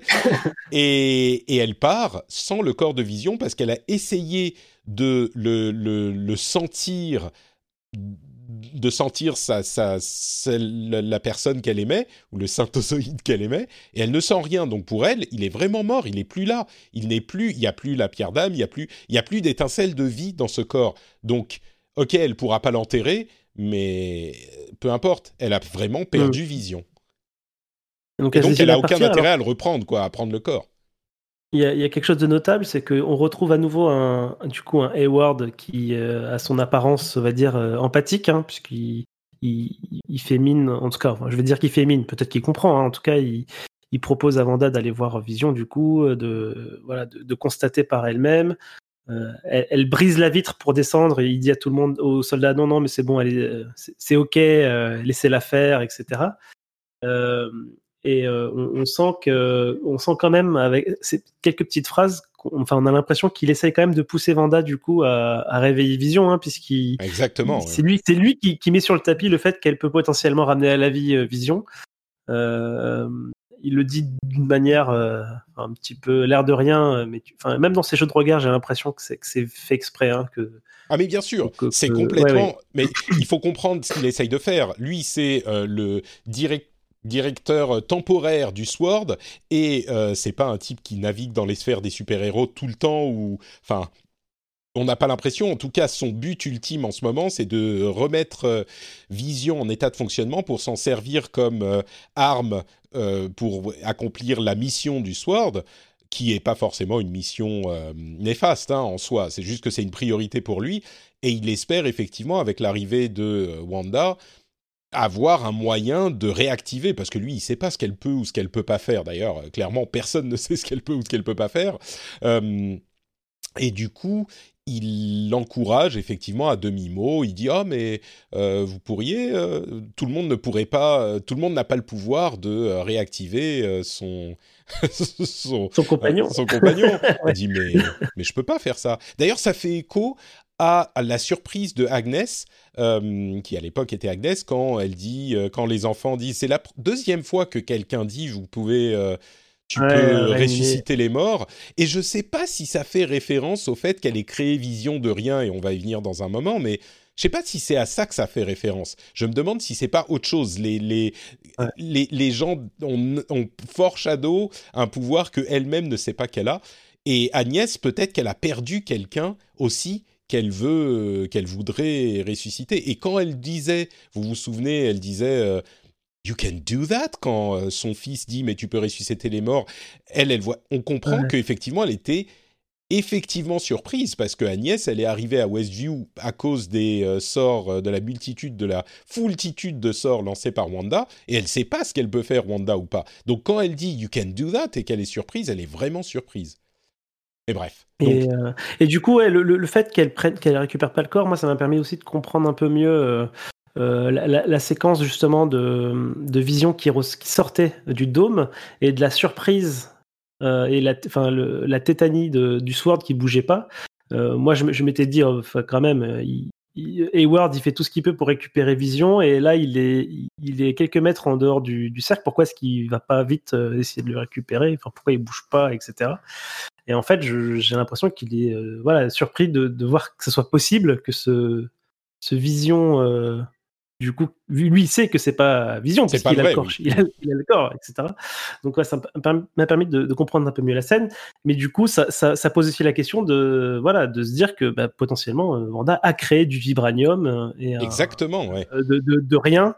et, et elle part sans le corps de vision parce qu'elle a essayé de le, le, le sentir de sentir sa, sa, la personne qu'elle aimait, ou le synthozoïde qu'elle aimait, et elle ne sent rien. Donc pour elle, il est vraiment mort, il n'est plus là. Il n'est plus, il n'y a plus la pierre d'âme, il n'y a plus, il y a plus d'étincelle de vie dans ce corps. Donc, ok, elle pourra pas l'enterrer, mais peu importe, elle a vraiment perdu mm. vision. Donc, elle n'a aucun intérêt à le reprendre, quoi, à prendre le corps. Il y, a, quelque chose de notable, c'est qu'on retrouve à nouveau un, du coup, un Hayward qui euh, a son apparence, on va dire, euh, empathique, hein, puisqu'il il, fait mine, en tout cas, je veux dire qu'il fait mine, peut-être qu'il comprend, hein, en tout cas, il, propose à Wanda d'aller voir Vision, du coup, de, voilà, de, constater par elle-même. Euh, elle, brise la vitre pour descendre et il dit à tout le monde, aux soldats, non, non, mais c'est bon, c'est ok, laissez-la faire, etc. Et euh, on, sent que, on sent quand même avec ces quelques petites phrases, enfin, on a l'impression qu'il essaye quand même de pousser Vanda du coup à, réveiller Vision, hein, puisqu'il exactement. C'est lui, c'est lui qui, met sur le tapis le fait qu'elle peut potentiellement ramener à la vie euh, Vision. Euh, il le dit d'une manière un petit peu l'air de rien, mais enfin, même dans ses jeux de regard, j'ai l'impression que c'est que c'est fait exprès, hein, que ah mais bien sûr, c'est complètement. Mais il faut comprendre ce qu'il essaye de faire. Lui, c'est le direct directeur temporaire du Sword et euh, c'est pas un type qui navigue dans les sphères des super-héros tout le temps ou enfin on n'a pas l'impression, en tout cas son but ultime en ce moment, c'est de remettre euh, Vision en état de fonctionnement pour s'en servir comme euh, arme pour accomplir la mission du Sword, qui est pas forcément une mission néfaste hein, en soi, c'est juste que c'est une priorité pour lui, et il espère effectivement avec l'arrivée de Wanda avoir un moyen de réactiver, parce que lui, il sait pas ce qu'elle peut ou ce qu'elle peut pas faire. D'ailleurs, euh, clairement, personne ne sait ce qu'elle peut ou ce qu'elle peut pas faire. Euh, et du coup, il l'encourage effectivement à demi-mot. Il dit ah mais euh, vous pourriez, tout le monde ne pourrait pas, tout le monde n'a pas le pouvoir de réactiver son son, compagnon. son compagnon. Il dit mais mais je peux pas faire ça. D'ailleurs, ça fait écho à, la surprise de Agnès, euh, qui à l'époque était Agnès, quand elle dit, euh, quand les enfants disent, c'est la deuxième fois que quelqu'un dit, vous pouvez, euh, tu peux ressusciter les morts. Et je sais pas si ça fait référence au fait qu'elle ait créé Vision de rien, et on va y venir dans un moment, mais je sais pas si c'est à ça que ça fait référence. Je me demande si c'est pas autre chose. Les, les, les, les, gens ont, ont foreshadow un pouvoir que elle-même ne sait pas qu'elle a. Et Agnès, peut-être qu'elle a perdu quelqu'un aussi qu'elle veut, euh, qu'elle voudrait ressusciter. Et quand elle disait, vous vous souvenez, elle disait euh, You can do that quand euh, son fils dit mais tu peux ressusciter les morts. Elle, elle voit, on comprend qu'effectivement elle était effectivement surprise parce que Agnès, elle est arrivée à Westview à cause des sorts de la multitude, de la foultitude de sorts lancés par Wanda et elle sait pas ce qu'elle peut faire Wanda ou pas. Donc quand elle dit You can do that et qu'elle est surprise, elle est vraiment surprise bref. Euh, et, du coup, le, fait qu'elle prenne, qu'elle récupère pas le corps, moi, ça m'a permis aussi de comprendre un peu mieux euh, euh, la, séquence justement de, vision qui, qui, sortait du dôme et de la surprise et la, enfin, la tétanie du Sword qui bougeait pas. moi, je, m'étais dit, quand même, Hayward, il fait tout ce qu'il peut pour récupérer Vision, et là, il est, il est quelques mètres en dehors du, cercle. Pourquoi est-ce qu'il va pas vite essayer de le récupérer? Enfin, pourquoi il bouge pas, etc. Et en fait, j'ai l'impression qu'il est euh, voilà, surpris de, voir que ce soit possible que ce, ce vision, euh, du coup, lui, il sait que c'est pas vision, parce qu'il a, le corps, il, a, le corps, etc. Donc, ça m'a permis de, comprendre un peu mieux la scène. Mais du coup, ça, ça, pose aussi la question de, voilà, de se dire que bah, potentiellement, euh, Vanda a créé du vibranium. Et Exactement, ouais. de, de, rien.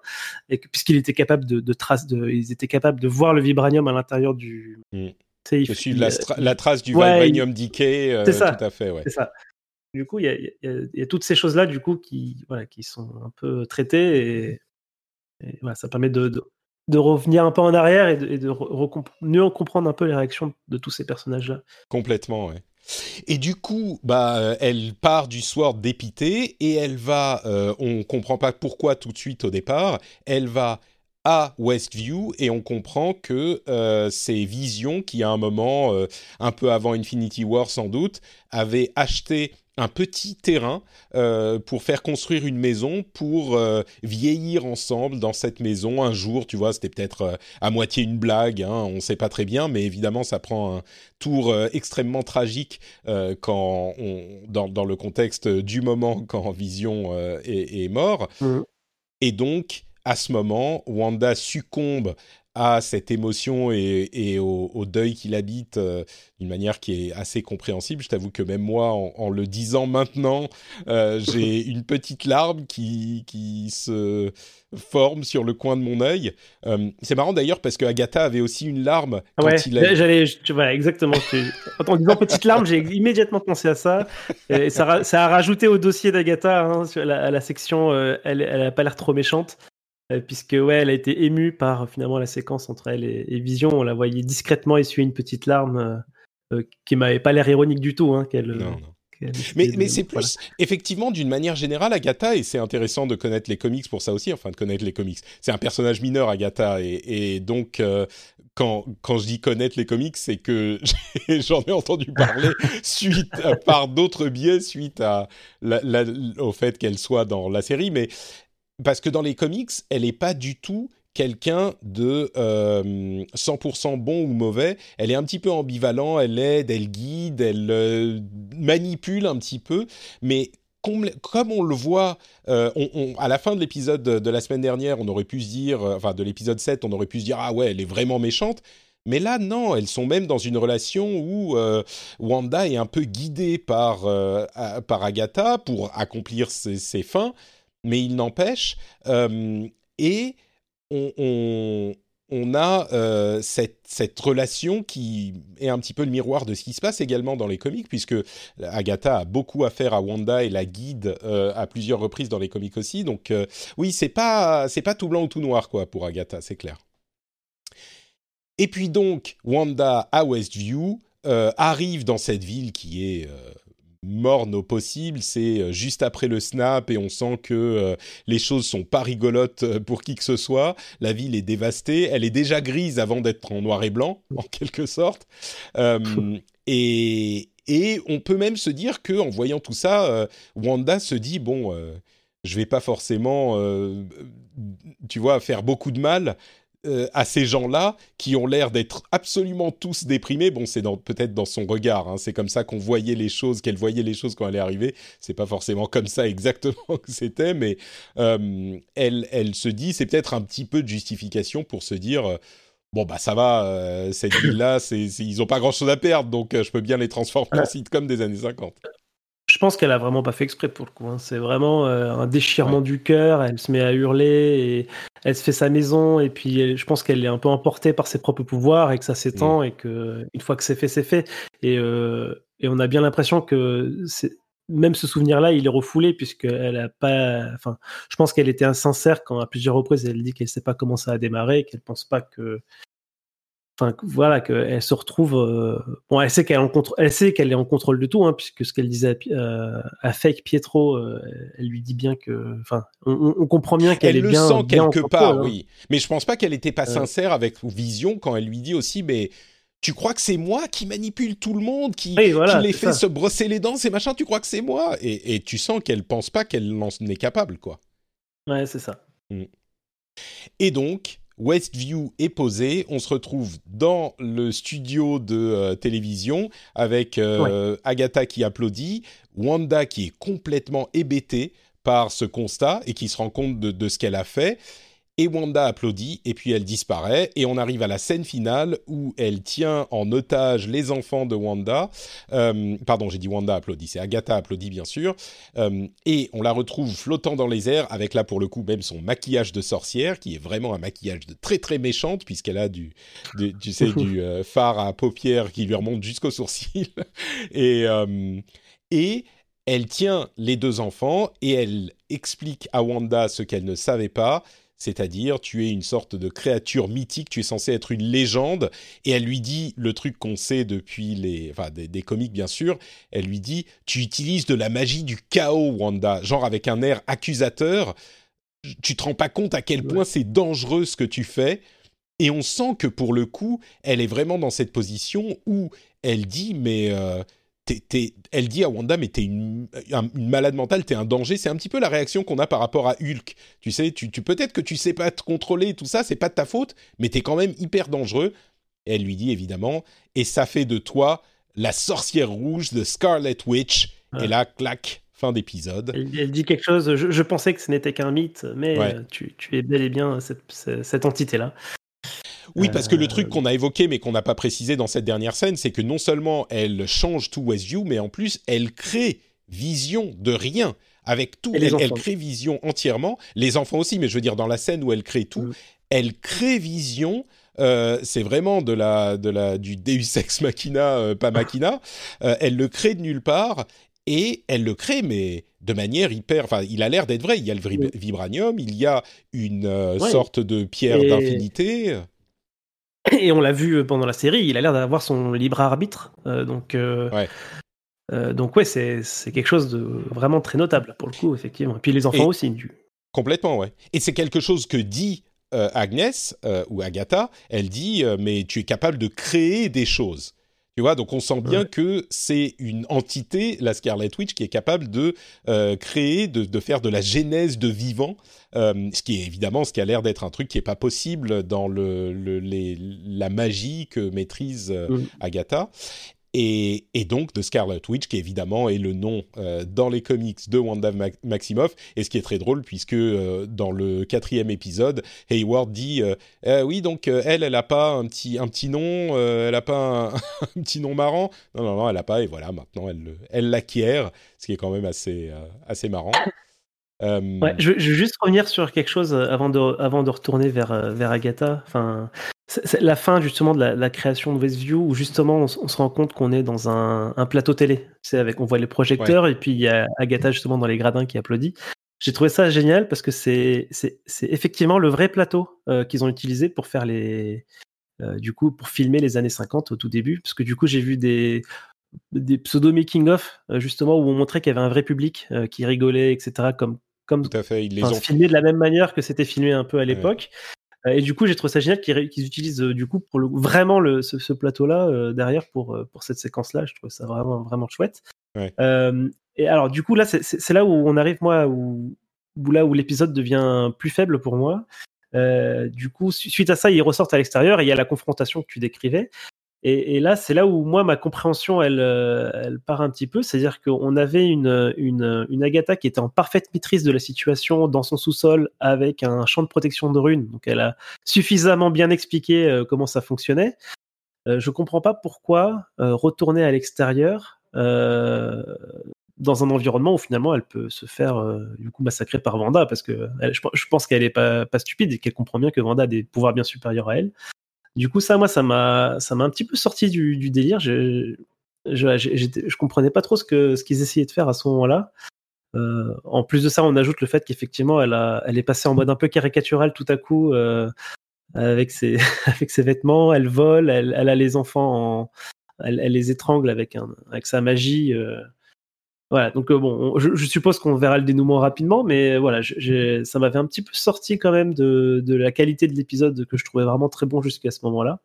Et puisqu'il était capable de, de, de, ils étaient capables de voir le vibranium à l'intérieur du. Mm je suis la, la, trace du Vibranium Decay, euh, tout à fait. Ouais. C'est ça. Du coup, il y, a toutes ces choses-là du coup qui, voilà, qui sont un peu traitées et, voilà, ça permet de, de, revenir un peu en arrière et de, mieux comprendre un peu les réactions de tous ces personnages-là. Complètement, ouais. Et du coup, bah, euh, elle part du soir dépitée et elle va, euh, on comprend pas pourquoi tout de suite au départ, elle va à Westview et on comprend que euh, c'est Vision qui à un moment, euh, un peu avant Infinity War sans doute, avait acheté un petit terrain euh, pour faire construire une maison pour euh, vieillir ensemble dans cette maison un jour tu vois c'était peut-être à moitié une blague hein, on ne sait pas très bien mais évidemment ça prend un tour extrêmement tragique quand on dans, dans, le contexte du moment quand Vision est, est, mort mmh. et donc à ce moment Wanda succombe à cette émotion et, au, deuil qu'il habite euh, d'une manière qui est assez compréhensible. Je t'avoue que même moi, en, le disant maintenant, euh, j'ai une petite larme qui, qui se forme sur le coin de mon œil. Euh, c'est marrant d'ailleurs parce que Agatha avait aussi une larme quand il a... j'allais, voilà, exactement. en disant petite larme, j'ai immédiatement pensé à ça. Et ça, ça a rajouté au dossier d'Agatha hein, la section. elle, elle a pas l'air trop méchante. Euh, puisque ouais, elle a été émue par finalement la séquence entre elle et, Vision. On la voyait discrètement essuyer une petite larme euh, euh, qui m'avait pas l'air ironique du tout. Hein, qu'elle, non, mais, mais c'est plus, effectivement, d'une manière générale, Agatha, et c'est intéressant de connaître les comics pour ça aussi, enfin de connaître les comics. C'est un personnage mineur, Agatha, et, donc quand, quand je dis connaître les comics, c'est que j'en ai entendu parler suite par d'autres biais, suite à au fait qu'elle soit dans la série, mais parce que dans les comics, elle n'est pas du tout quelqu'un de 100% euh, bon ou mauvais. Elle est un petit peu ambivalent, elle aide, elle guide, elle euh, manipule un petit peu, mais comme, on le voit, euh, à la fin de l'épisode de, la semaine dernière, on aurait pu se dire, enfin de l'épisode 7, on aurait pu se dire, ah ouais, elle est vraiment méchante. Mais là, non, elles sont même dans une relation où Wanda est un peu guidée par, par Agatha pour accomplir ses fins mais il n'empêche, euh, et on, a euh, cette, relation qui est un petit peu le miroir de ce qui se passe également dans les comics, puisque Agatha a beaucoup à faire à Wanda et la guide euh, à plusieurs reprises dans les comics aussi. Donc oui, c'est pas c'est pas tout blanc ou tout noir quoi pour Agatha, c'est clair. Et puis donc Wanda à Westview arrive dans cette ville qui est morne au possible. C'est euh, juste après le snap et on sent que euh, les choses sont pas rigolotes euh, pour qui que ce soit. La ville est dévastée. Elle est déjà grise avant d'être en noir et blanc, en quelque sorte. et, et on peut même se dire que en voyant tout ça, Wanda se dit bon, je vais pas forcément, tu vois, faire beaucoup de mal euh, à ces gens-là qui ont l'air d'être absolument tous déprimés. Bon, c'est peut-être dans son regard. Hein. c'est comme ça qu'on voyait les choses, qu'elle voyait les choses quand elle est arrivée. C'est pas forcément comme ça exactement que c'était, mais euh, elle, elle se dit, c'est peut-être un petit peu de justification pour se dire. Euh, bon bah ça va, cette ville-là, ils ont pas grand-chose à perdre, donc je peux bien les transformer en sitcom des années 50 je pense qu'elle a vraiment pas fait exprès pour le coup. Hein. C'est vraiment euh, un déchirement du cœur. Elle se met à hurler et elle se fait sa maison. Et puis, je pense qu'elle est un peu emportée par ses propres pouvoirs et que ça s'étend mm. et que une fois que c'est fait, c'est fait. Et, euh, et, on a bien l'impression que même ce souvenir-là, il est refoulé puisqu'elle a pas. Enfin, je pense qu'elle était insincère quand à plusieurs reprises elle dit qu'elle sait pas comment ça a démarré, qu'elle pense pas que enfin voilà qu'elle se retrouve euh, bon elle sait qu'elle est en contrôle elle sait qu'elle est en contrôle de tout hein, puisque ce qu'elle disait à, euh, Fake Pietro euh, elle lui dit bien que enfin on, comprend bien qu'elle est bien le sent quelque part hein. oui mais je pense pas qu'elle était pas sincère avec Vision quand elle lui dit aussi mais tu crois que c'est moi qui manipule tout le monde, qui, les fait se brosser les dents, ces machins, tu crois que c'est moi? Et, et, tu sens qu'elle pense pas qu'elle en est capable, quoi. Ouais, c'est ça. Mm. Et donc, Westview est posé. On se retrouve dans le studio de euh, télévision avec euh, Agatha qui applaudit, Wanda qui est complètement hébétée par ce constat et qui se rend compte de ce qu'elle a fait et Wanda applaudit et puis elle disparaît et on arrive à la scène finale où elle tient en otage les enfants de Wanda. Euh, pardon, j'ai dit Wanda applaudit, c'est Agatha applaudit bien sûr. Euh, et on la retrouve flottant dans les airs avec là pour le coup même son maquillage de sorcière qui est vraiment un maquillage de très très méchante puisqu'elle a du, tu sais du euh, fard à paupières qui lui remonte jusqu'aux sourcils et et elle tient les deux enfants et elle explique à Wanda ce qu'elle ne savait pas, c'est-à-dire tu es une sorte de créature mythique, tu es censé être une légende, et elle lui dit le truc qu'on sait depuis les, enfin des, comics bien sûr, elle lui dit tu utilises de la magie du chaos, Wanda, genre avec un air accusateur, tu te rends pas compte à quel point c'est dangereux ce que tu fais, et on sent que pour le coup, elle est vraiment dans cette position où elle dit mais euh, elle dit à Wanda, mais t'es une, une malade mentale, t'es un danger. C'est un petit peu la réaction qu'on a par rapport à Hulk. Tu sais, tu, peut-être que tu sais pas te contrôler tout ça, c'est pas de ta faute, mais t'es quand même hyper dangereux. Et elle lui dit évidemment, et ça fait de toi la sorcière rouge de Scarlet Witch. Et là, clac, fin d'épisode. Elle, dit quelque chose, je, pensais que ce n'était qu'un mythe, mais tu, es bel et bien cette entité-là. Oui, parce que le truc euh, qu'on a évoqué mais qu'on n'a pas précisé dans cette dernière scène, c'est que non seulement elle change tout Westview, mais en plus elle crée Vision de rien avec tout. Elle, crée Vision entièrement. Les enfants aussi, mais je veux dire dans la scène où elle crée tout, mm. elle crée Vision. Euh, c'est vraiment de la, de la, du Deus ex machina, euh, pas machina. elle le crée de nulle part et elle le crée, mais de manière hyper. Enfin, il a l'air d'être vrai. Il y a le vibranium, il y a une sorte de pierre d'infinité. Et on l'a vu euh, pendant la série, il a l'air d'avoir son libre arbitre. Euh, donc, euh, ouais. donc ouais, c'est quelque chose de vraiment très notable pour le coup, effectivement. Et puis les enfants aussi. Du... Complètement, ouais. Et c'est quelque chose que dit Agnès ou Agatha. Elle dit, mais tu es capable de créer des choses. Tu vois, donc on sent bien que c'est une entité, la Scarlet Witch, qui est capable de euh, créer, de, faire de la genèse de vivants, euh, ce qui est évidemment ce qui a l'air d'être un truc qui n'est pas possible dans le, la magie que maîtrise euh. Agatha et, donc de Scarlet Witch, qui évidemment est le nom euh, dans les comics de Wanda Maximoff, et ce qui est très drôle, puisque euh, dans le quatrième épisode, Hayward dit euh, Oui, donc elle, elle n'a pas un petit, un petit nom, elle n'a pas un, petit nom marrant. Non, non, non, elle n'a pas, et voilà, maintenant elle, elle l'acquiert, ce qui est quand même assez, assez marrant. Ouais, je, je, veux juste revenir sur quelque chose avant de, avant de retourner vers, vers Agatha. Enfin, c'est la fin justement de la, création de Westview où justement on, se rend compte qu'on est dans un, plateau télé. C'est avec on voit les projecteurs et puis il y a Agatha justement dans les gradins qui applaudit. J'ai trouvé ça génial parce que c'est effectivement le vrai plateau euh, qu'ils ont utilisé pour faire les euh, du coup pour filmer les années 50 au tout début parce que du coup j'ai vu des des pseudo making of euh, justement où on montrait qu'il y avait un vrai public qui rigolait etc comme comme Tout à fait. Ils les ont filmé de la même manière que c'était filmé un peu à l'époque. Euh, et du coup, j'ai trouvé ça génial qu'ils utilisent euh, du coup pour le, vraiment le, ce, plateau-là euh, derrière pour, pour cette séquence-là. Je trouve ça vraiment, vraiment chouette. et alors, du coup, là, c'est là où on arrive, moi, où, là où l'épisode devient plus faible pour moi. du coup, suite à ça, ils ressortent à l'extérieur et il y a la confrontation que tu décrivais. Et, là, c'est là où moi, ma compréhension, elle, euh, part un petit peu. C'est-à-dire qu'on avait une, Agatha qui était en parfaite maîtrise de la situation dans son sous-sol avec un champ de protection de runes. Donc, elle a suffisamment bien expliqué euh, comment ça fonctionnait. Euh, je comprends pas pourquoi euh, retourner à l'extérieur dans un environnement où finalement elle peut se faire du coup massacrer par Vanda parce que je, je, pense qu'elle est pas, pas stupide et qu'elle comprend bien que Vanda a des pouvoirs bien supérieurs à elle. Du coup, ça, moi, ça m'a, ça m'a un petit peu sorti du, délire. Je, je, je, comprenais pas trop ce que ce qu'ils essayaient de faire à ce moment-là. Euh, en plus de ça, on ajoute le fait qu'effectivement, elle, a, elle est passée en mode un peu caricatural tout à coup euh, avec ses avec ses vêtements. Elle vole, elle, a les enfants, en, elle, elle, les étrangle avec un avec sa magie. Euh, voilà, donc euh, bon, je, suppose qu'on verra le dénouement rapidement, mais voilà, ça m'avait un petit peu sorti quand même de, la qualité de l'épisode que je trouvais vraiment très bon jusqu'à ce moment-là.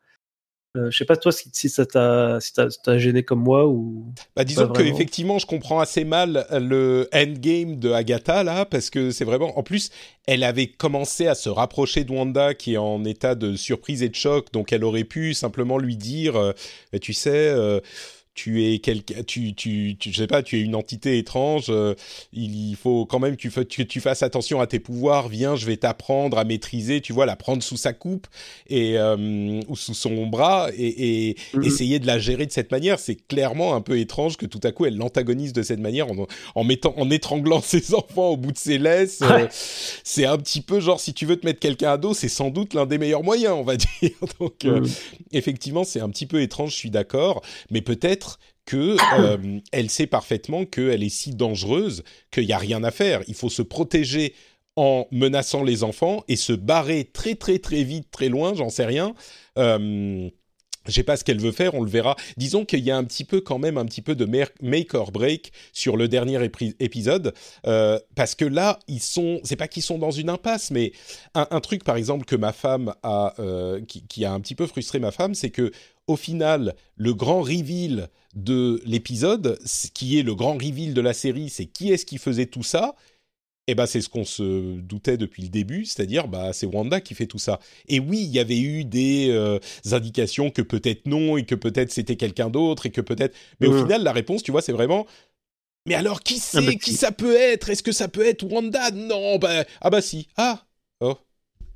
Euh, je sais pas toi si, ça t'a si gêné comme moi ou. Bah disons que effectivement je comprends assez mal le endgame de Agatha là parce que c'est vraiment en plus elle avait commencé à se rapprocher de Wanda qui est en état de surprise et de choc donc elle aurait pu simplement lui dire euh, tu sais euh, tu es quelqu'un, tu, tu, tu, je sais pas, tu es une entité étrange. Euh, il faut quand même que tu, tu, fasses attention à tes pouvoirs. Viens, je vais t'apprendre à maîtriser. Tu vois, la prendre sous sa coupe et euh, ou sous son bras et, et mm-hmm. essayer de la gérer de cette manière. C'est clairement un peu étrange que tout à coup elle l'antagonise de cette manière en, en, mettant, en étranglant ses enfants au bout de ses laisses. Euh, c'est un petit peu genre si tu veux te mettre quelqu'un à dos, c'est sans doute l'un des meilleurs moyens, on va dire. Donc mm-hmm. effectivement, c'est un petit peu étrange. Je suis d'accord, mais peut-être que euh, elle sait parfaitement qu'elle est si dangereuse qu'il n'y a rien à faire. Il faut se protéger en menaçant les enfants et se barrer très très très vite, très loin, j'en sais rien. Euh, je sais pas ce qu'elle veut faire, on le verra. Disons qu'il y a un petit peu quand même un petit peu de make or break sur le dernier épisode euh, parce que là ils sont, c'est pas qu'ils sont dans une impasse, mais un, truc par exemple que ma femme a, euh, qui, qui, a un petit peu frustré ma femme, c'est que au final le grand reveal de l'épisode, qui est le grand reveal de la série, c'est qui est-ce qui faisait tout ça? Eh ben c'est ce qu'on se doutait depuis le début, c'est-à-dire bah c'est Wanda qui fait tout ça. Et oui, il y avait eu des euh, indications que peut-être non et que peut-être c'était quelqu'un d'autre et que peut-être. Mais au final, la réponse, tu vois, c'est vraiment. Mais alors qui ah, c'est? bah, Qui ça peut être? Est-ce que ça peut être Wanda? Non, bah ah bah si. Ah oh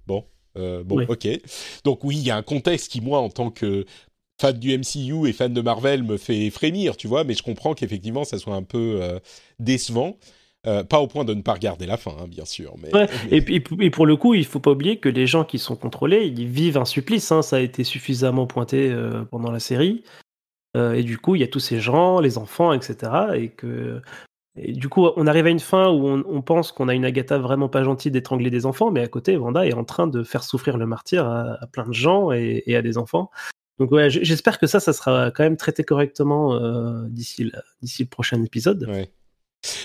bon euh, bon ok. Donc oui, il y a un contexte qui moi en tant que fan du MCU et fan de Marvel me fait frémir, tu vois, mais je comprends qu'effectivement ça soit un peu euh, décevant. Euh, pas au point de ne pas regarder la fin, hein, bien sûr. Mais, Et, puis, et, pour le coup, il faut pas oublier que les gens qui sont contrôlés, ils vivent un supplice. Hein, ça a été suffisamment pointé euh, pendant la série. Et du coup, il y a tous ces gens, les enfants, etc. Et que et du coup, on arrive à une fin où on, pense qu'on a une Agatha vraiment pas gentille d'étrangler des enfants, mais à côté, Wanda est en train de faire souffrir le martyr à, plein de gens et, à des enfants. Donc ouais, j'espère que ça, ça sera quand même traité correctement d'ici le prochain épisode. Ouais.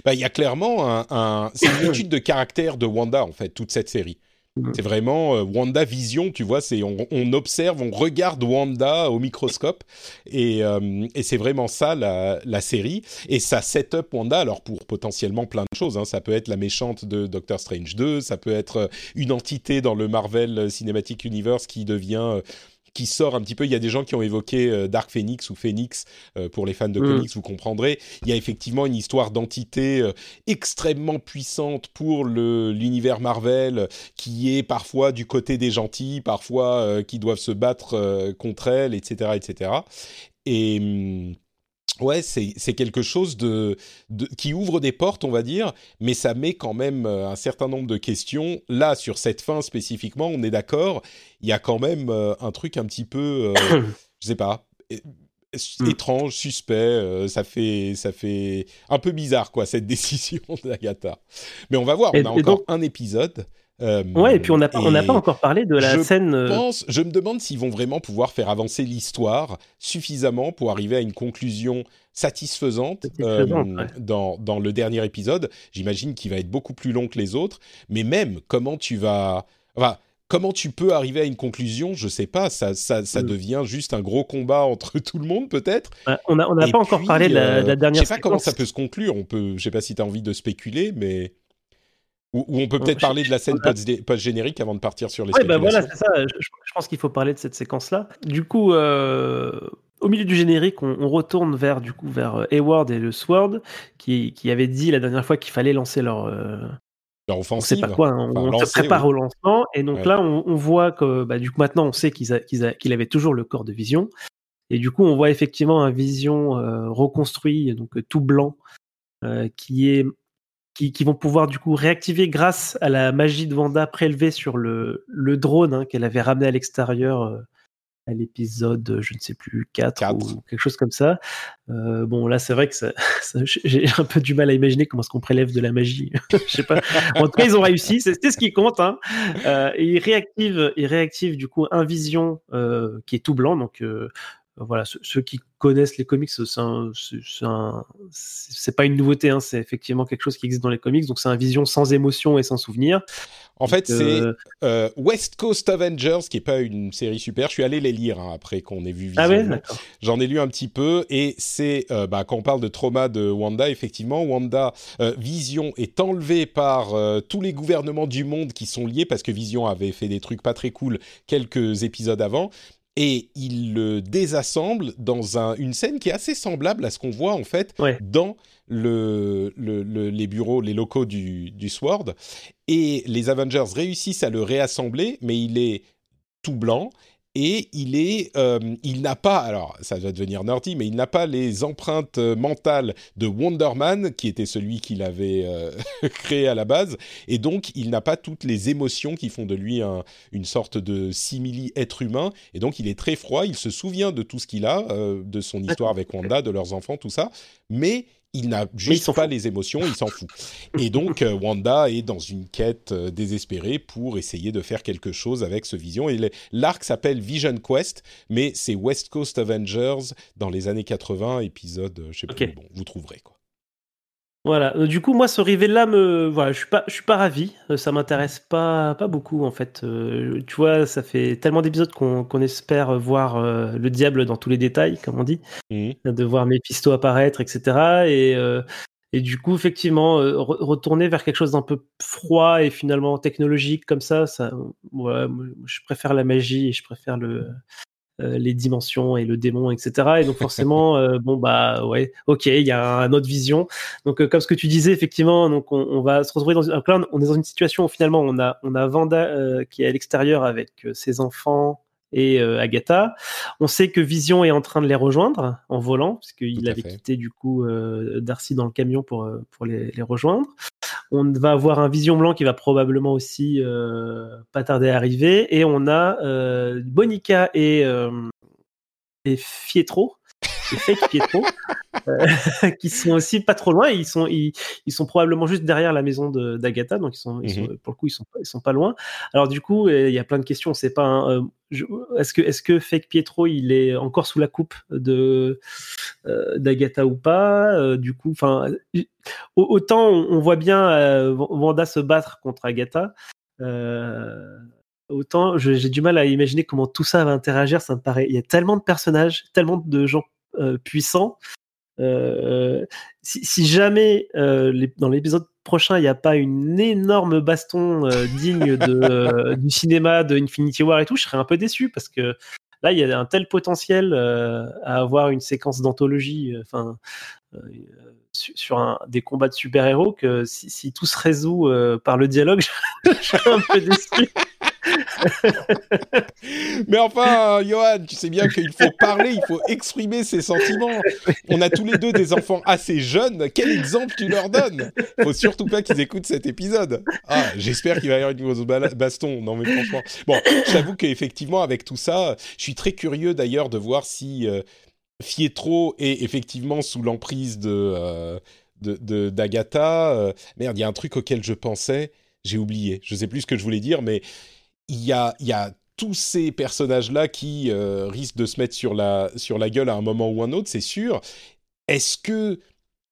Bah, il y a clairement un, c'est une étude de caractère de Wanda en fait toute cette série. Mm. C'est vraiment euh, Wanda Vision, tu vois. C'est on, observe, on regarde Wanda au microscope, et, euh, et c'est vraiment ça la, la, série. Et ça set up Wanda alors pour potentiellement plein de choses. Hein. Ça peut être la méchante de Doctor Strange 2, ça peut être euh, une entité dans le Marvel Cinematic Universe qui devient qui sort un petit peu. Il y a des gens qui ont évoqué euh, Dark Phoenix ou Phoenix euh, pour les fans de mm. comics, vous comprendrez. Il y a effectivement une histoire d'entité euh, extrêmement puissante pour l'univers Marvel, qui est parfois du côté des gentils, parfois qui doivent se battre contre elle, etc., etc. Et hum, Ouais, c'est quelque chose de, qui ouvre des portes, on va dire, mais ça met quand même euh, un certain nombre de questions. Là, sur cette fin spécifiquement, on est d'accord. Il y a quand même euh, un truc un petit peu, euh, je sais pas, hmm. étrange, suspect. ça fait, ça fait un peu bizarre, quoi, cette décision d'Agatha. Mais on va voir. On a encore un épisode. Euh, ouais, et puis on n'a pas, encore parlé de la scène. Euh, pense, je me demande s'ils vont vraiment pouvoir faire avancer l'histoire suffisamment pour arriver à une conclusion satisfaisante, euh, dans, dans le dernier épisode. J'imagine qu'il va être beaucoup plus long que les autres, mais même comment tu vas. Enfin, comment tu peux arriver à une conclusion Je sais pas, ça, ça, ça mm. devient juste un gros combat entre tout le monde peut-être. on n'a on a pas encore parlé de la, de la dernière. Je sais pas comment ça peut se conclure. On peut, je sais pas si tu as envie de spéculer, mais. Ou, on peut peut-être parler de la scène post-générique avant de partir sur les Oui, bah voilà, c'est ça. Je, pense qu'il faut parler de cette séquence-là. Du coup, euh, au milieu du générique, on, retourne vers, du coup, vers euh, Hayward et le Sword, qui, qui avaient dit la dernière fois qu'il fallait lancer leur. Euh, leur offensive. On sait pas quoi, hein. on se prépare au lancement. Et donc là, on, voit que, bah, du coup, maintenant, on sait qu'il qu'il avait toujours le corps de Vision. Et du coup, on voit effectivement un Vision reconstruit, donc tout blanc, qui est qui, vont pouvoir du coup réactiver grâce à la magie de Wanda prélevée sur le, le drone hein, qu'elle avait ramené à l'extérieur euh, à l'épisode, je ne sais plus, 4, ou quelque chose comme ça. Euh, bon, là, c'est vrai que ça, j'ai un peu du mal à imaginer comment est-ce qu'on prélève de la magie. je sais pas. En tout cas, ils ont réussi, c'est ce qui compte. Hein. Euh, et ils réactivent, ils réactivent du coup un Vision qui est tout blanc, donc voilà, ceux, qui connaissent les comics, c'est pas une nouveauté, hein, c'est effectivement quelque chose qui existe dans les comics, donc c'est un vision sans émotion et sans souvenir. En fait, c'est euh, euh, West Coast Avengers, qui est pas une série super. Je suis allé les lire hein, après qu'on ait vu ah Vision. J'en ai lu un petit peu, et c'est euh, bah, quand on parle de trauma de Wanda, effectivement, Wanda Vision est enlevée par tous les gouvernements du monde qui sont liés parce que Vision avait fait des trucs pas très cool quelques épisodes avant et il le désassemble dans un, une scène qui est assez semblable à ce qu'on voit en fait dans le, le, les bureaux, les locaux du, du Sword. Et les Avengers réussissent à le réassembler, mais il est tout blanc et il est, euh, il n'a pas, alors ça va devenir nerdy, mais il n'a pas les empreintes mentales de Wonder Man, qui était celui qu'il avait euh, créé à la base, et donc il n'a pas toutes les émotions qui font de lui une sorte de simili être humain, et donc il est très froid, il se souvient de tout ce qu'il a, euh, de son histoire avec Wanda, de leurs enfants, tout ça, mais il n'a juste pas les émotions, il s'en fout. Et donc euh, Wanda est dans une quête euh, désespérée pour essayer de faire quelque chose avec ce Vision. Et l'arc s'appelle Vision Quest, mais c'est West Coast Avengers dans les années 80, épisode, je sais pas, bon, vous trouverez quoi. Voilà. Euh, du coup, moi, ce reveal là, me, voilà, je suis pas, je suis pas ravi. Euh, ça m'intéresse pas, pas beaucoup en fait. Euh, tu vois, ça fait tellement d'épisodes qu'on espère voir le diable dans tous les détails, comme on dit, mmh. de voir Mephisto apparaître, etc. Et et du coup, effectivement, retourner vers quelque chose d'un peu froid et finalement technologique comme ça, ça, je préfère la magie et je préfère le les dimensions et le démon, etc. Et donc forcément, euh, bon bah ouais, ok, il y a une autre vision. Donc euh, comme ce que tu disais, effectivement, donc on, va se retrouver dans une, on est dans une situation où finalement on a on a Vanda qui est à l'extérieur avec ses enfants et Agatha. On sait que Vision est en train de les rejoindre en volant, parce qu'il avait quitté du coup Darcy dans le camion pour, pour les, les, rejoindre. On va avoir un Vision Blanc qui va probablement aussi euh, pas tarder à arriver. Et on a euh, Bonica et, euh, et Fietro, fake Pietro, qui sont aussi pas trop loin. Ils sont, ils, sont probablement juste derrière la maison d'Agatha, donc ils sont, mhm. pour le coup, ils sont, ils sont pas loin. Alors du coup, il y a plein de questions. C'est pas, est-ce que, est-ce que Fake Pietro, il est encore sous la coupe de d'Agatha ou pas Du coup, enfin, autant on, voit bien euh, Wanda se battre contre Agatha. Euh, autant j'ai du mal à imaginer comment tout ça va interagir. Ça me paraît. Il y a tellement de personnages, tellement de gens euh, puissants. Si, jamais dans l'épisode prochain il n'y a pas une énorme baston digne du cinéma de Infinity War et tout, je serais un peu déçu parce que là il y a un tel potentiel à avoir une séquence d'anthologie. Enfin sur des combats de super-héros que si, tout se résout euh, par le dialogue, je, suis un peu déçu. Mais enfin, Johan, tu sais bien qu'il faut parler, il faut exprimer ses sentiments. On a tous les deux des enfants assez jeunes. Quel exemple tu leur donnes? Faut surtout pas qu'ils écoutent cet épisode. Ah, j'espère qu'il va y avoir une grosse baston. Non, mais franchement. Bon, j'avoue qu'effectivement, avec tout ça, je suis très curieux d'ailleurs de voir si euh, Fietro est effectivement sous l'emprise de euh, d'Agatha. Euh, merde, il y a un truc auquel je pensais, j'ai oublié. Je sais plus ce que je voulais dire, mais il y a, y a tous ces personnages-là qui euh, risquent de se mettre sur la, sur la gueule à un moment ou un autre, c'est sûr. Est-ce que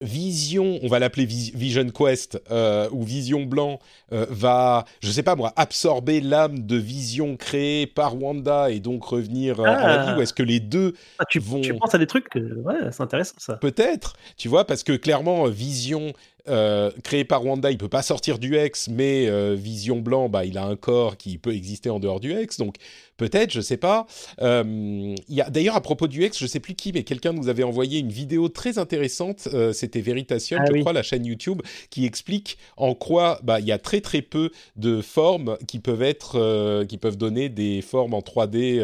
Vision, on va l'appeler Vision Quest euh, ou Vision Blanc, euh, va, je sais pas moi, absorber l'âme de Vision créée par Wanda et donc revenir euh, à la vie Ou est-ce que les deux ah, tu, vont Tu penses à des trucs, ouais, c'est intéressant ça. Peut-être, tu vois, parce que clairement Vision euh, créé par Wanda, il peut pas sortir du X, mais euh, Vision Blanc, bah, il a un corps qui peut exister en dehors du X, donc peut-être, je sais pas. Euh, y a d'ailleurs à propos du X, je sais plus qui, mais quelqu'un nous avait envoyé une vidéo très intéressante. Euh, c'était Veritasium, ah je crois, la chaîne YouTube, qui explique en quoi bah il y a très très peu de formes qui peuvent être, qui peuvent donner des formes en 3D.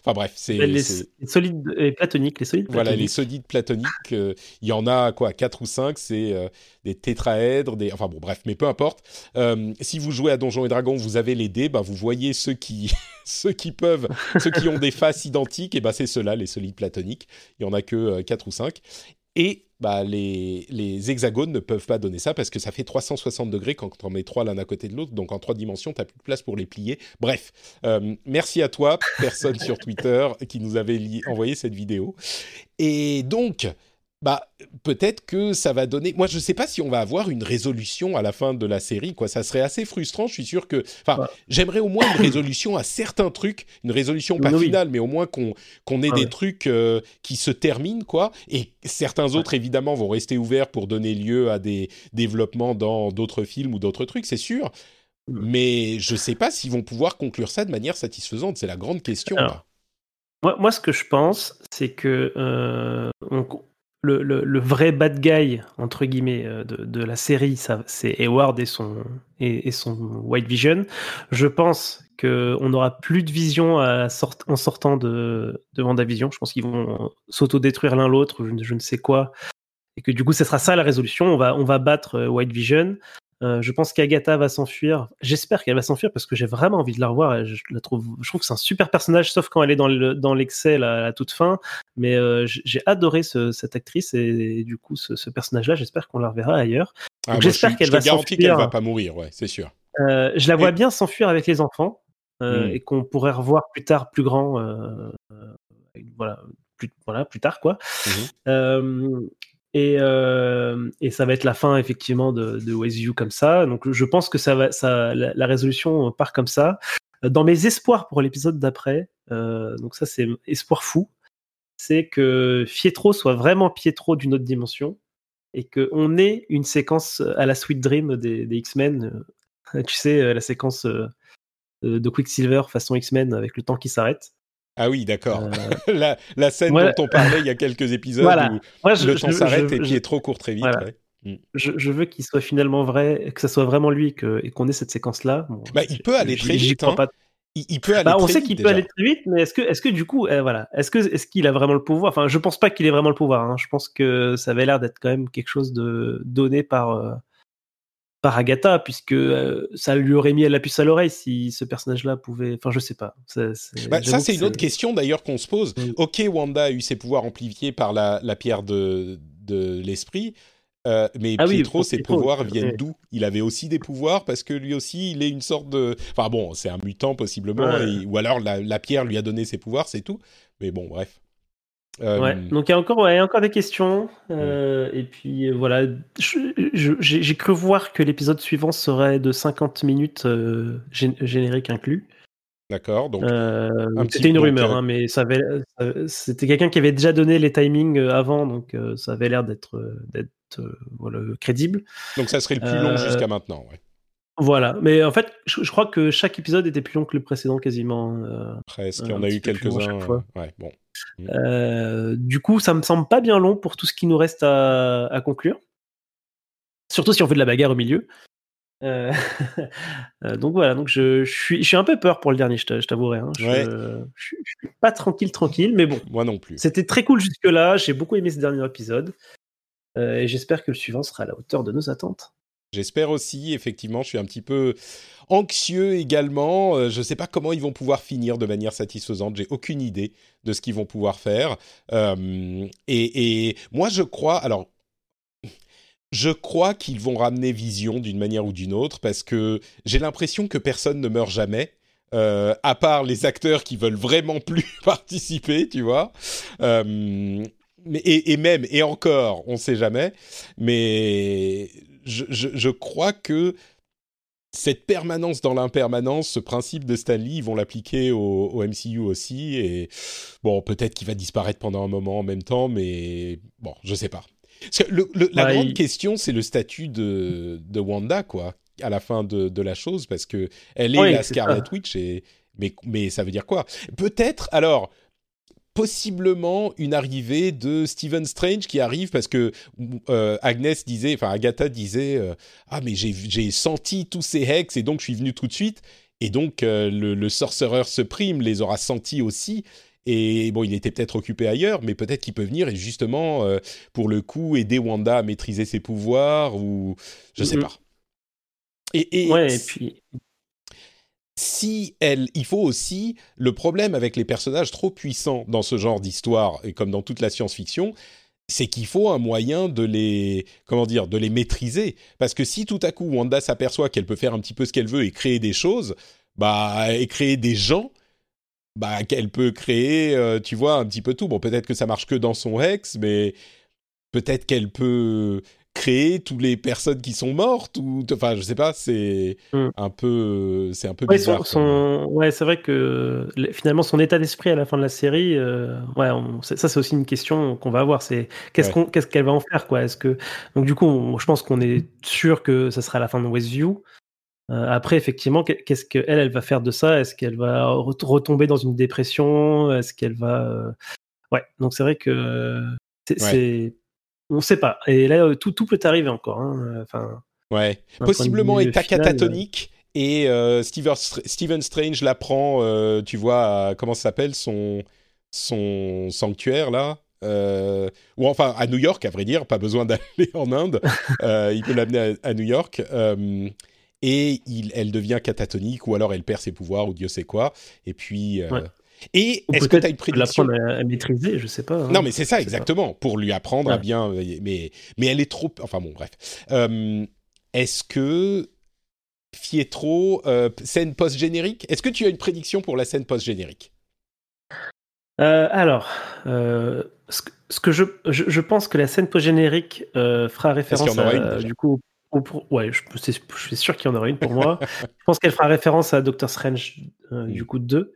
Enfin bref, c'est les, solides et platoniques, les solides. Voilà, les solides platoniques. il y en a quoi, quatre ou cinq, c'est des tétraèdres, des... enfin bon bref, mais peu importe. Euh, si vous jouez à Donjons et Dragons, vous avez les dés, bah, vous voyez ceux qui, ceux qui peuvent, ceux qui ont des faces identiques, et bah c'est ceux-là, les solides platoniques. Il y en a que 4 euh, ou 5. Et bah, les, les, hexagones ne peuvent pas donner ça parce que ça fait 360 degrés quand on met trois l'un à côté de l'autre. Donc en trois dimensions, tu n'as plus de place pour les plier. Bref, euh, merci à toi, personne sur Twitter, qui nous avait envoyé cette vidéo. Et donc, bah peut-être que ça va donner. Moi, je ne sais pas si on va avoir une résolution à la fin de la série. Quoi, ça serait assez frustrant. Je suis sûr que. Enfin, j'aimerais au moins une résolution à certains trucs, une résolution pas finale, mais au moins qu'on qu'on ait ah des trucs euh, qui se terminent, quoi. Et certains autres, évidemment, vont rester ouverts pour donner lieu à des développements dans d'autres films ou d'autres trucs, c'est sûr. Mmh. Mais je ne sais pas s'ils vont pouvoir conclure ça de manière satisfaisante. C'est la grande question. moi, moi, ce que je pense, c'est que euh, le, vrai bad guy, entre guillemets, euh, de, la série, c'est Hayward et son, et, son White Vision. Je pense qu'on n'aura plus de vision en sortant de, de WandaVision. Je pense qu'ils vont s'auto-détruire l'un l'autre, je, ne sais quoi. Et que du coup, ce sera ça la résolution. On va, on va battre euh, White Vision. Euh, je pense qu'Agatha va s'enfuir. J'espère qu'elle va s'enfuir parce que j'ai vraiment envie de la revoir. je, la trouve, je trouve que c'est un super personnage, sauf quand elle est dans, le, dans l'excès à la toute fin. Mais euh, j'ai adoré cette actrice et, du coup, ce, personnage-là, j'espère qu'on la reverra ailleurs. Ah, j'espère qu'elle va s'enfuir. Je qu'elle va pas mourir, ouais, c'est sûr. Euh, je la vois bien s'enfuir avec les enfants hmm. et qu'on pourrait revoir plus tard, plus grand. voilà, plus, voilà, plus tard, quoi. Mmh et, euh, et, ça va être la fin effectivement de, de You comme ça. Donc je pense que ça va, ça, la, résolution part comme ça. Dans mes espoirs pour l'épisode d'après, euh, donc ça c'est espoir fou, c'est que Pietro soit vraiment Pietro d'une autre dimension et qu'on ait une séquence à la Sweet Dream des, des X-Men. Euh, tu sais, la séquence de Quicksilver façon X-Men avec le temps qui s'arrête. Ah oui, d'accord. Euh, la, scène dont on parlait il y a quelques épisodes où le temps s'arrête et puis est trop court très vite. Mm. Je, veux qu'il soit finalement vrai, que ça soit vraiment lui que, et qu'on ait cette séquence-là. bah, il peut aller très vite. Hein. Il, peut aller bah, on sait qu'il peut aller très vite, mais est-ce que, est-ce que du coup, eh, voilà, est-ce que, est-ce qu'il a vraiment le pouvoir? Enfin, je pense pas qu'il ait vraiment le pouvoir. Hein. Je pense que ça avait l'air d'être quand même quelque chose de donné par. Par Agatha, puisque euh, ça lui aurait mis la puce à l'oreille si ce personnage-là pouvait. Enfin, je sais pas. ça, c'est bah, une autre question d'ailleurs qu'on se pose. Ok, Wanda a eu ses pouvoirs amplifiés par la, la pierre de, de l'esprit. Euh, mais ah Pietro, ses pouvoirs viennent d'où? Il avait aussi des pouvoirs parce que lui aussi, il est une sorte de. Enfin bon, c'est un mutant possiblement, ou alors la, la, pierre lui a donné ses pouvoirs, c'est tout. Mais bon, bref. Ouais, euh, donc il y a encore, ouais, encore des questions. Euh, et puis euh, voilà, j'ai cru voir que l'épisode suivant serait de 50 minutes générique inclus. D'accord. Donc c'était une rumeur, hein, mais ça c'était quelqu'un qui avait déjà donné les timings avant, donc ça avait l'air d'être voilà, crédible. Donc ça serait le plus long jusqu'à maintenant. Ouais. Voilà, mais en fait, je, crois que chaque épisode était plus long que le précédent quasiment. Presque, il y en a eu quelques-uns. Ouais, bon. Mmh. Euh, du coup, ça me semble pas bien long pour tout ce qui nous reste à, conclure. Surtout si on fait de la bagarre au milieu. Euh, euh, donc voilà, donc je, suis, je un peu peur pour le dernier, je t'avouerai. Hein. Je, suis pas tranquille, tranquille, mais bon. Moi non plus. C'était très cool jusque-là. J'ai beaucoup aimé ce dernier épisode. et j'espère que le suivant sera à la hauteur de nos attentes. J'espère aussi, effectivement, je suis un petit peu anxieux également. Euh, je ne sais pas comment ils vont pouvoir finir de manière satisfaisante. J'ai aucune idée de ce qu'ils vont pouvoir faire. Euh, et, moi, je crois. Alors, je crois qu'ils vont ramener Vision d'une manière ou d'une autre parce que j'ai l'impression que personne ne meurt jamais. Euh, à part les acteurs qui veulent vraiment plus participer, tu vois. et, et, même, et encore, on ne sait jamais. Mais je, crois que cette permanence dans l'impermanence, ce principe de Stanley, ils vont l'appliquer au, MCU aussi. Et bon, peut-être qu'il va disparaître pendant un moment en même temps, mais bon, je sais pas. la grande question, c'est le statut de, Wanda, quoi, à la fin de, la chose, parce que elle est la Scarlet Witch, et, mais, mais ça veut dire quoi? Peut-être, alors, possiblement une arrivée de Stephen Strange qui arrive parce que euh, Agnès disait, enfin Agatha disait, euh, ah mais j'ai senti tous ces hex et donc je suis venu tout de suite. Et donc euh, le, le Sorcerer Supreme les aura sentis aussi. Et bon, il était peut-être occupé ailleurs, mais peut-être qu'il peut venir et justement, pour le coup, aider Wanda à maîtriser ses pouvoirs ou je sais mm-hmm. pas. Et, et, ouais, et puis si elle, il faut aussi le problème avec les personnages trop puissants dans ce genre d'histoire et comme dans toute la science-fiction, c'est qu'il faut un moyen de les, comment dire, de les maîtriser. Parce que si tout à coup Wanda s'aperçoit qu'elle peut faire un petit peu ce qu'elle veut et créer des choses, bah, et créer des gens, bah, qu'elle peut créer, euh, tu vois, un petit peu tout. Bon, peut-être que ça marche que dans son Hex, mais peut-être qu'elle peut créer toutes les personnes qui sont mortes ou enfin je sais pas c'est hmm. un peu c'est un peu bizarre son, ouais c'est vrai que finalement son état d'esprit à la fin de la série euh, ouais ça c'est aussi une question qu'on va avoir c'est qu'est-ce qu'on qu'est-ce qu'elle va en faire quoi? Est-ce que donc du coup je pense qu'on est sûr que ça sera la fin de Westview. Euh, après effectivement qu'est-ce qu'elle elle va faire de ça? Est-ce qu'elle va retomber dans une dépression? Est-ce qu'elle va euh, ouais donc c'est vrai que c'est on ne sait pas. Et là, euh, tout, tout peut arriver encore. Hein. Enfin, ouais. Possiblement état catatonique. Et euh, Steven, Strange l'apprend, euh, tu vois, comment ça s'appelle son, son sanctuaire là ou enfin à New York, à vrai dire, pas besoin d'aller en Inde. il peut l'amener à, New York. et il, elle devient catatonique, ou alors elle perd ses pouvoirs, ou Dieu sait quoi. Et puis. Et est-ce que tu as une prédiction L'apprendre à, maîtriser, je sais pas. Hein. Non, mais c'est ça exactement, pour lui apprendre à bien. Mais mais elle est trop. Enfin bon, bref. est-ce que Fietro, euh, scène post-générique. Est-ce que tu as une prédiction pour la scène post-générique? Euh, Alors, euh, ce, que je, je, pense que la scène post-générique fera référence à, une, du coup, ouais, je, suis sûr qu'il y en aura une pour moi. je pense qu'elle fera référence à Doctor Strange, du mm. coup, 2.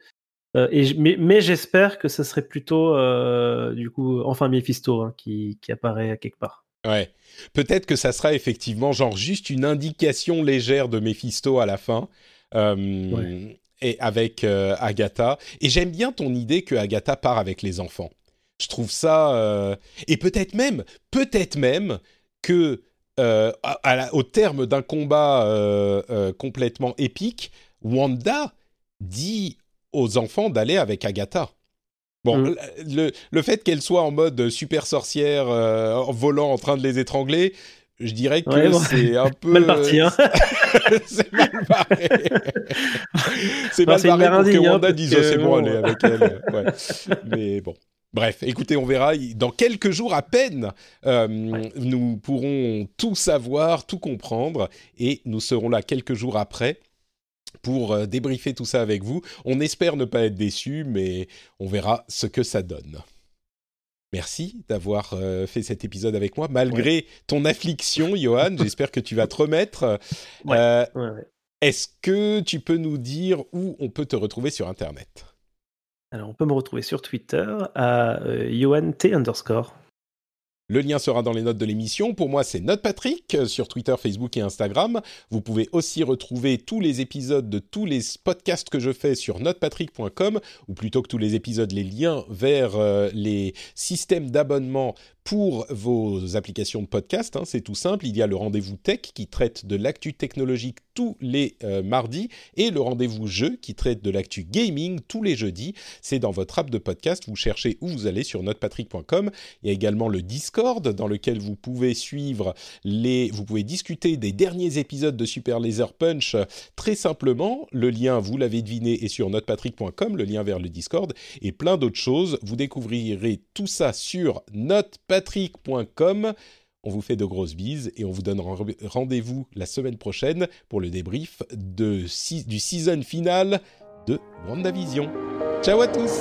Et, mais, mais j'espère que ce serait plutôt, du coup, enfin Mephisto hein, qui, qui apparaît quelque part. Ouais. Peut-être que ça sera effectivement genre juste une indication légère de Mephisto à la fin. Euh, et avec euh, Agatha. Et j'aime bien ton idée que Agatha part avec les enfants. Je trouve ça... Euh, et peut-être même, peut-être même que au terme d'un combat complètement épique, Wanda dit aux enfants d'aller avec Agatha. Bon, mm. le, le, fait qu'elle soit en mode super sorcière, euh, volant, en train de les étrangler, je dirais que c'est un peu mal parti. Hein c'est mal barré. c'est mal barré pour que Wanda hein, dise oh, c'est bon, allez avec elle. Ouais. Mais bon. Bref, écoutez, on verra. Dans quelques jours à peine, euh, nous pourrons tout savoir, tout comprendre, et nous serons là quelques jours après pour euh, débriefer tout ça avec vous. On espère ne pas être déçus, mais on verra ce que ça donne. Merci d'avoir euh, fait cet épisode avec moi, malgré ton affliction, Johan. J'espère que tu vas te remettre. Euh, est-ce que tu peux nous dire où on peut te retrouver sur Internet? Alors, on peut me retrouver sur Twitter à Johan T underscore. Le lien sera dans les notes de l'émission. Pour moi, c'est Note Patrick euh, sur Twitter, Facebook et Instagram. Vous pouvez aussi retrouver tous les épisodes de tous les podcasts que je fais sur notepatrick.com ou plutôt que tous les épisodes, les liens vers euh, les systèmes d'abonnement pour vos applications de podcast. Hein, c'est tout simple. Il y a le rendez-vous tech qui traite de l'actu technologique tous les euh, mardis et le rendez-vous jeu qui traite de l'actu gaming tous les jeudis. C'est dans votre app de podcast. Vous cherchez où vous allez sur notepatrick.com. Il y a également le Discord dans lequel vous pouvez suivre les, vous pouvez discuter des derniers épisodes de Super Laser Punch très simplement. Le lien, vous l'avez deviné, est sur notepatrick.com, le lien vers le Discord et plein d'autres choses. Vous découvrirez tout ça sur notepatrick patrick.com. On vous fait de grosses bises et on vous donne rendez-vous la semaine prochaine pour le débrief du season final de WandaVision. Ciao à tous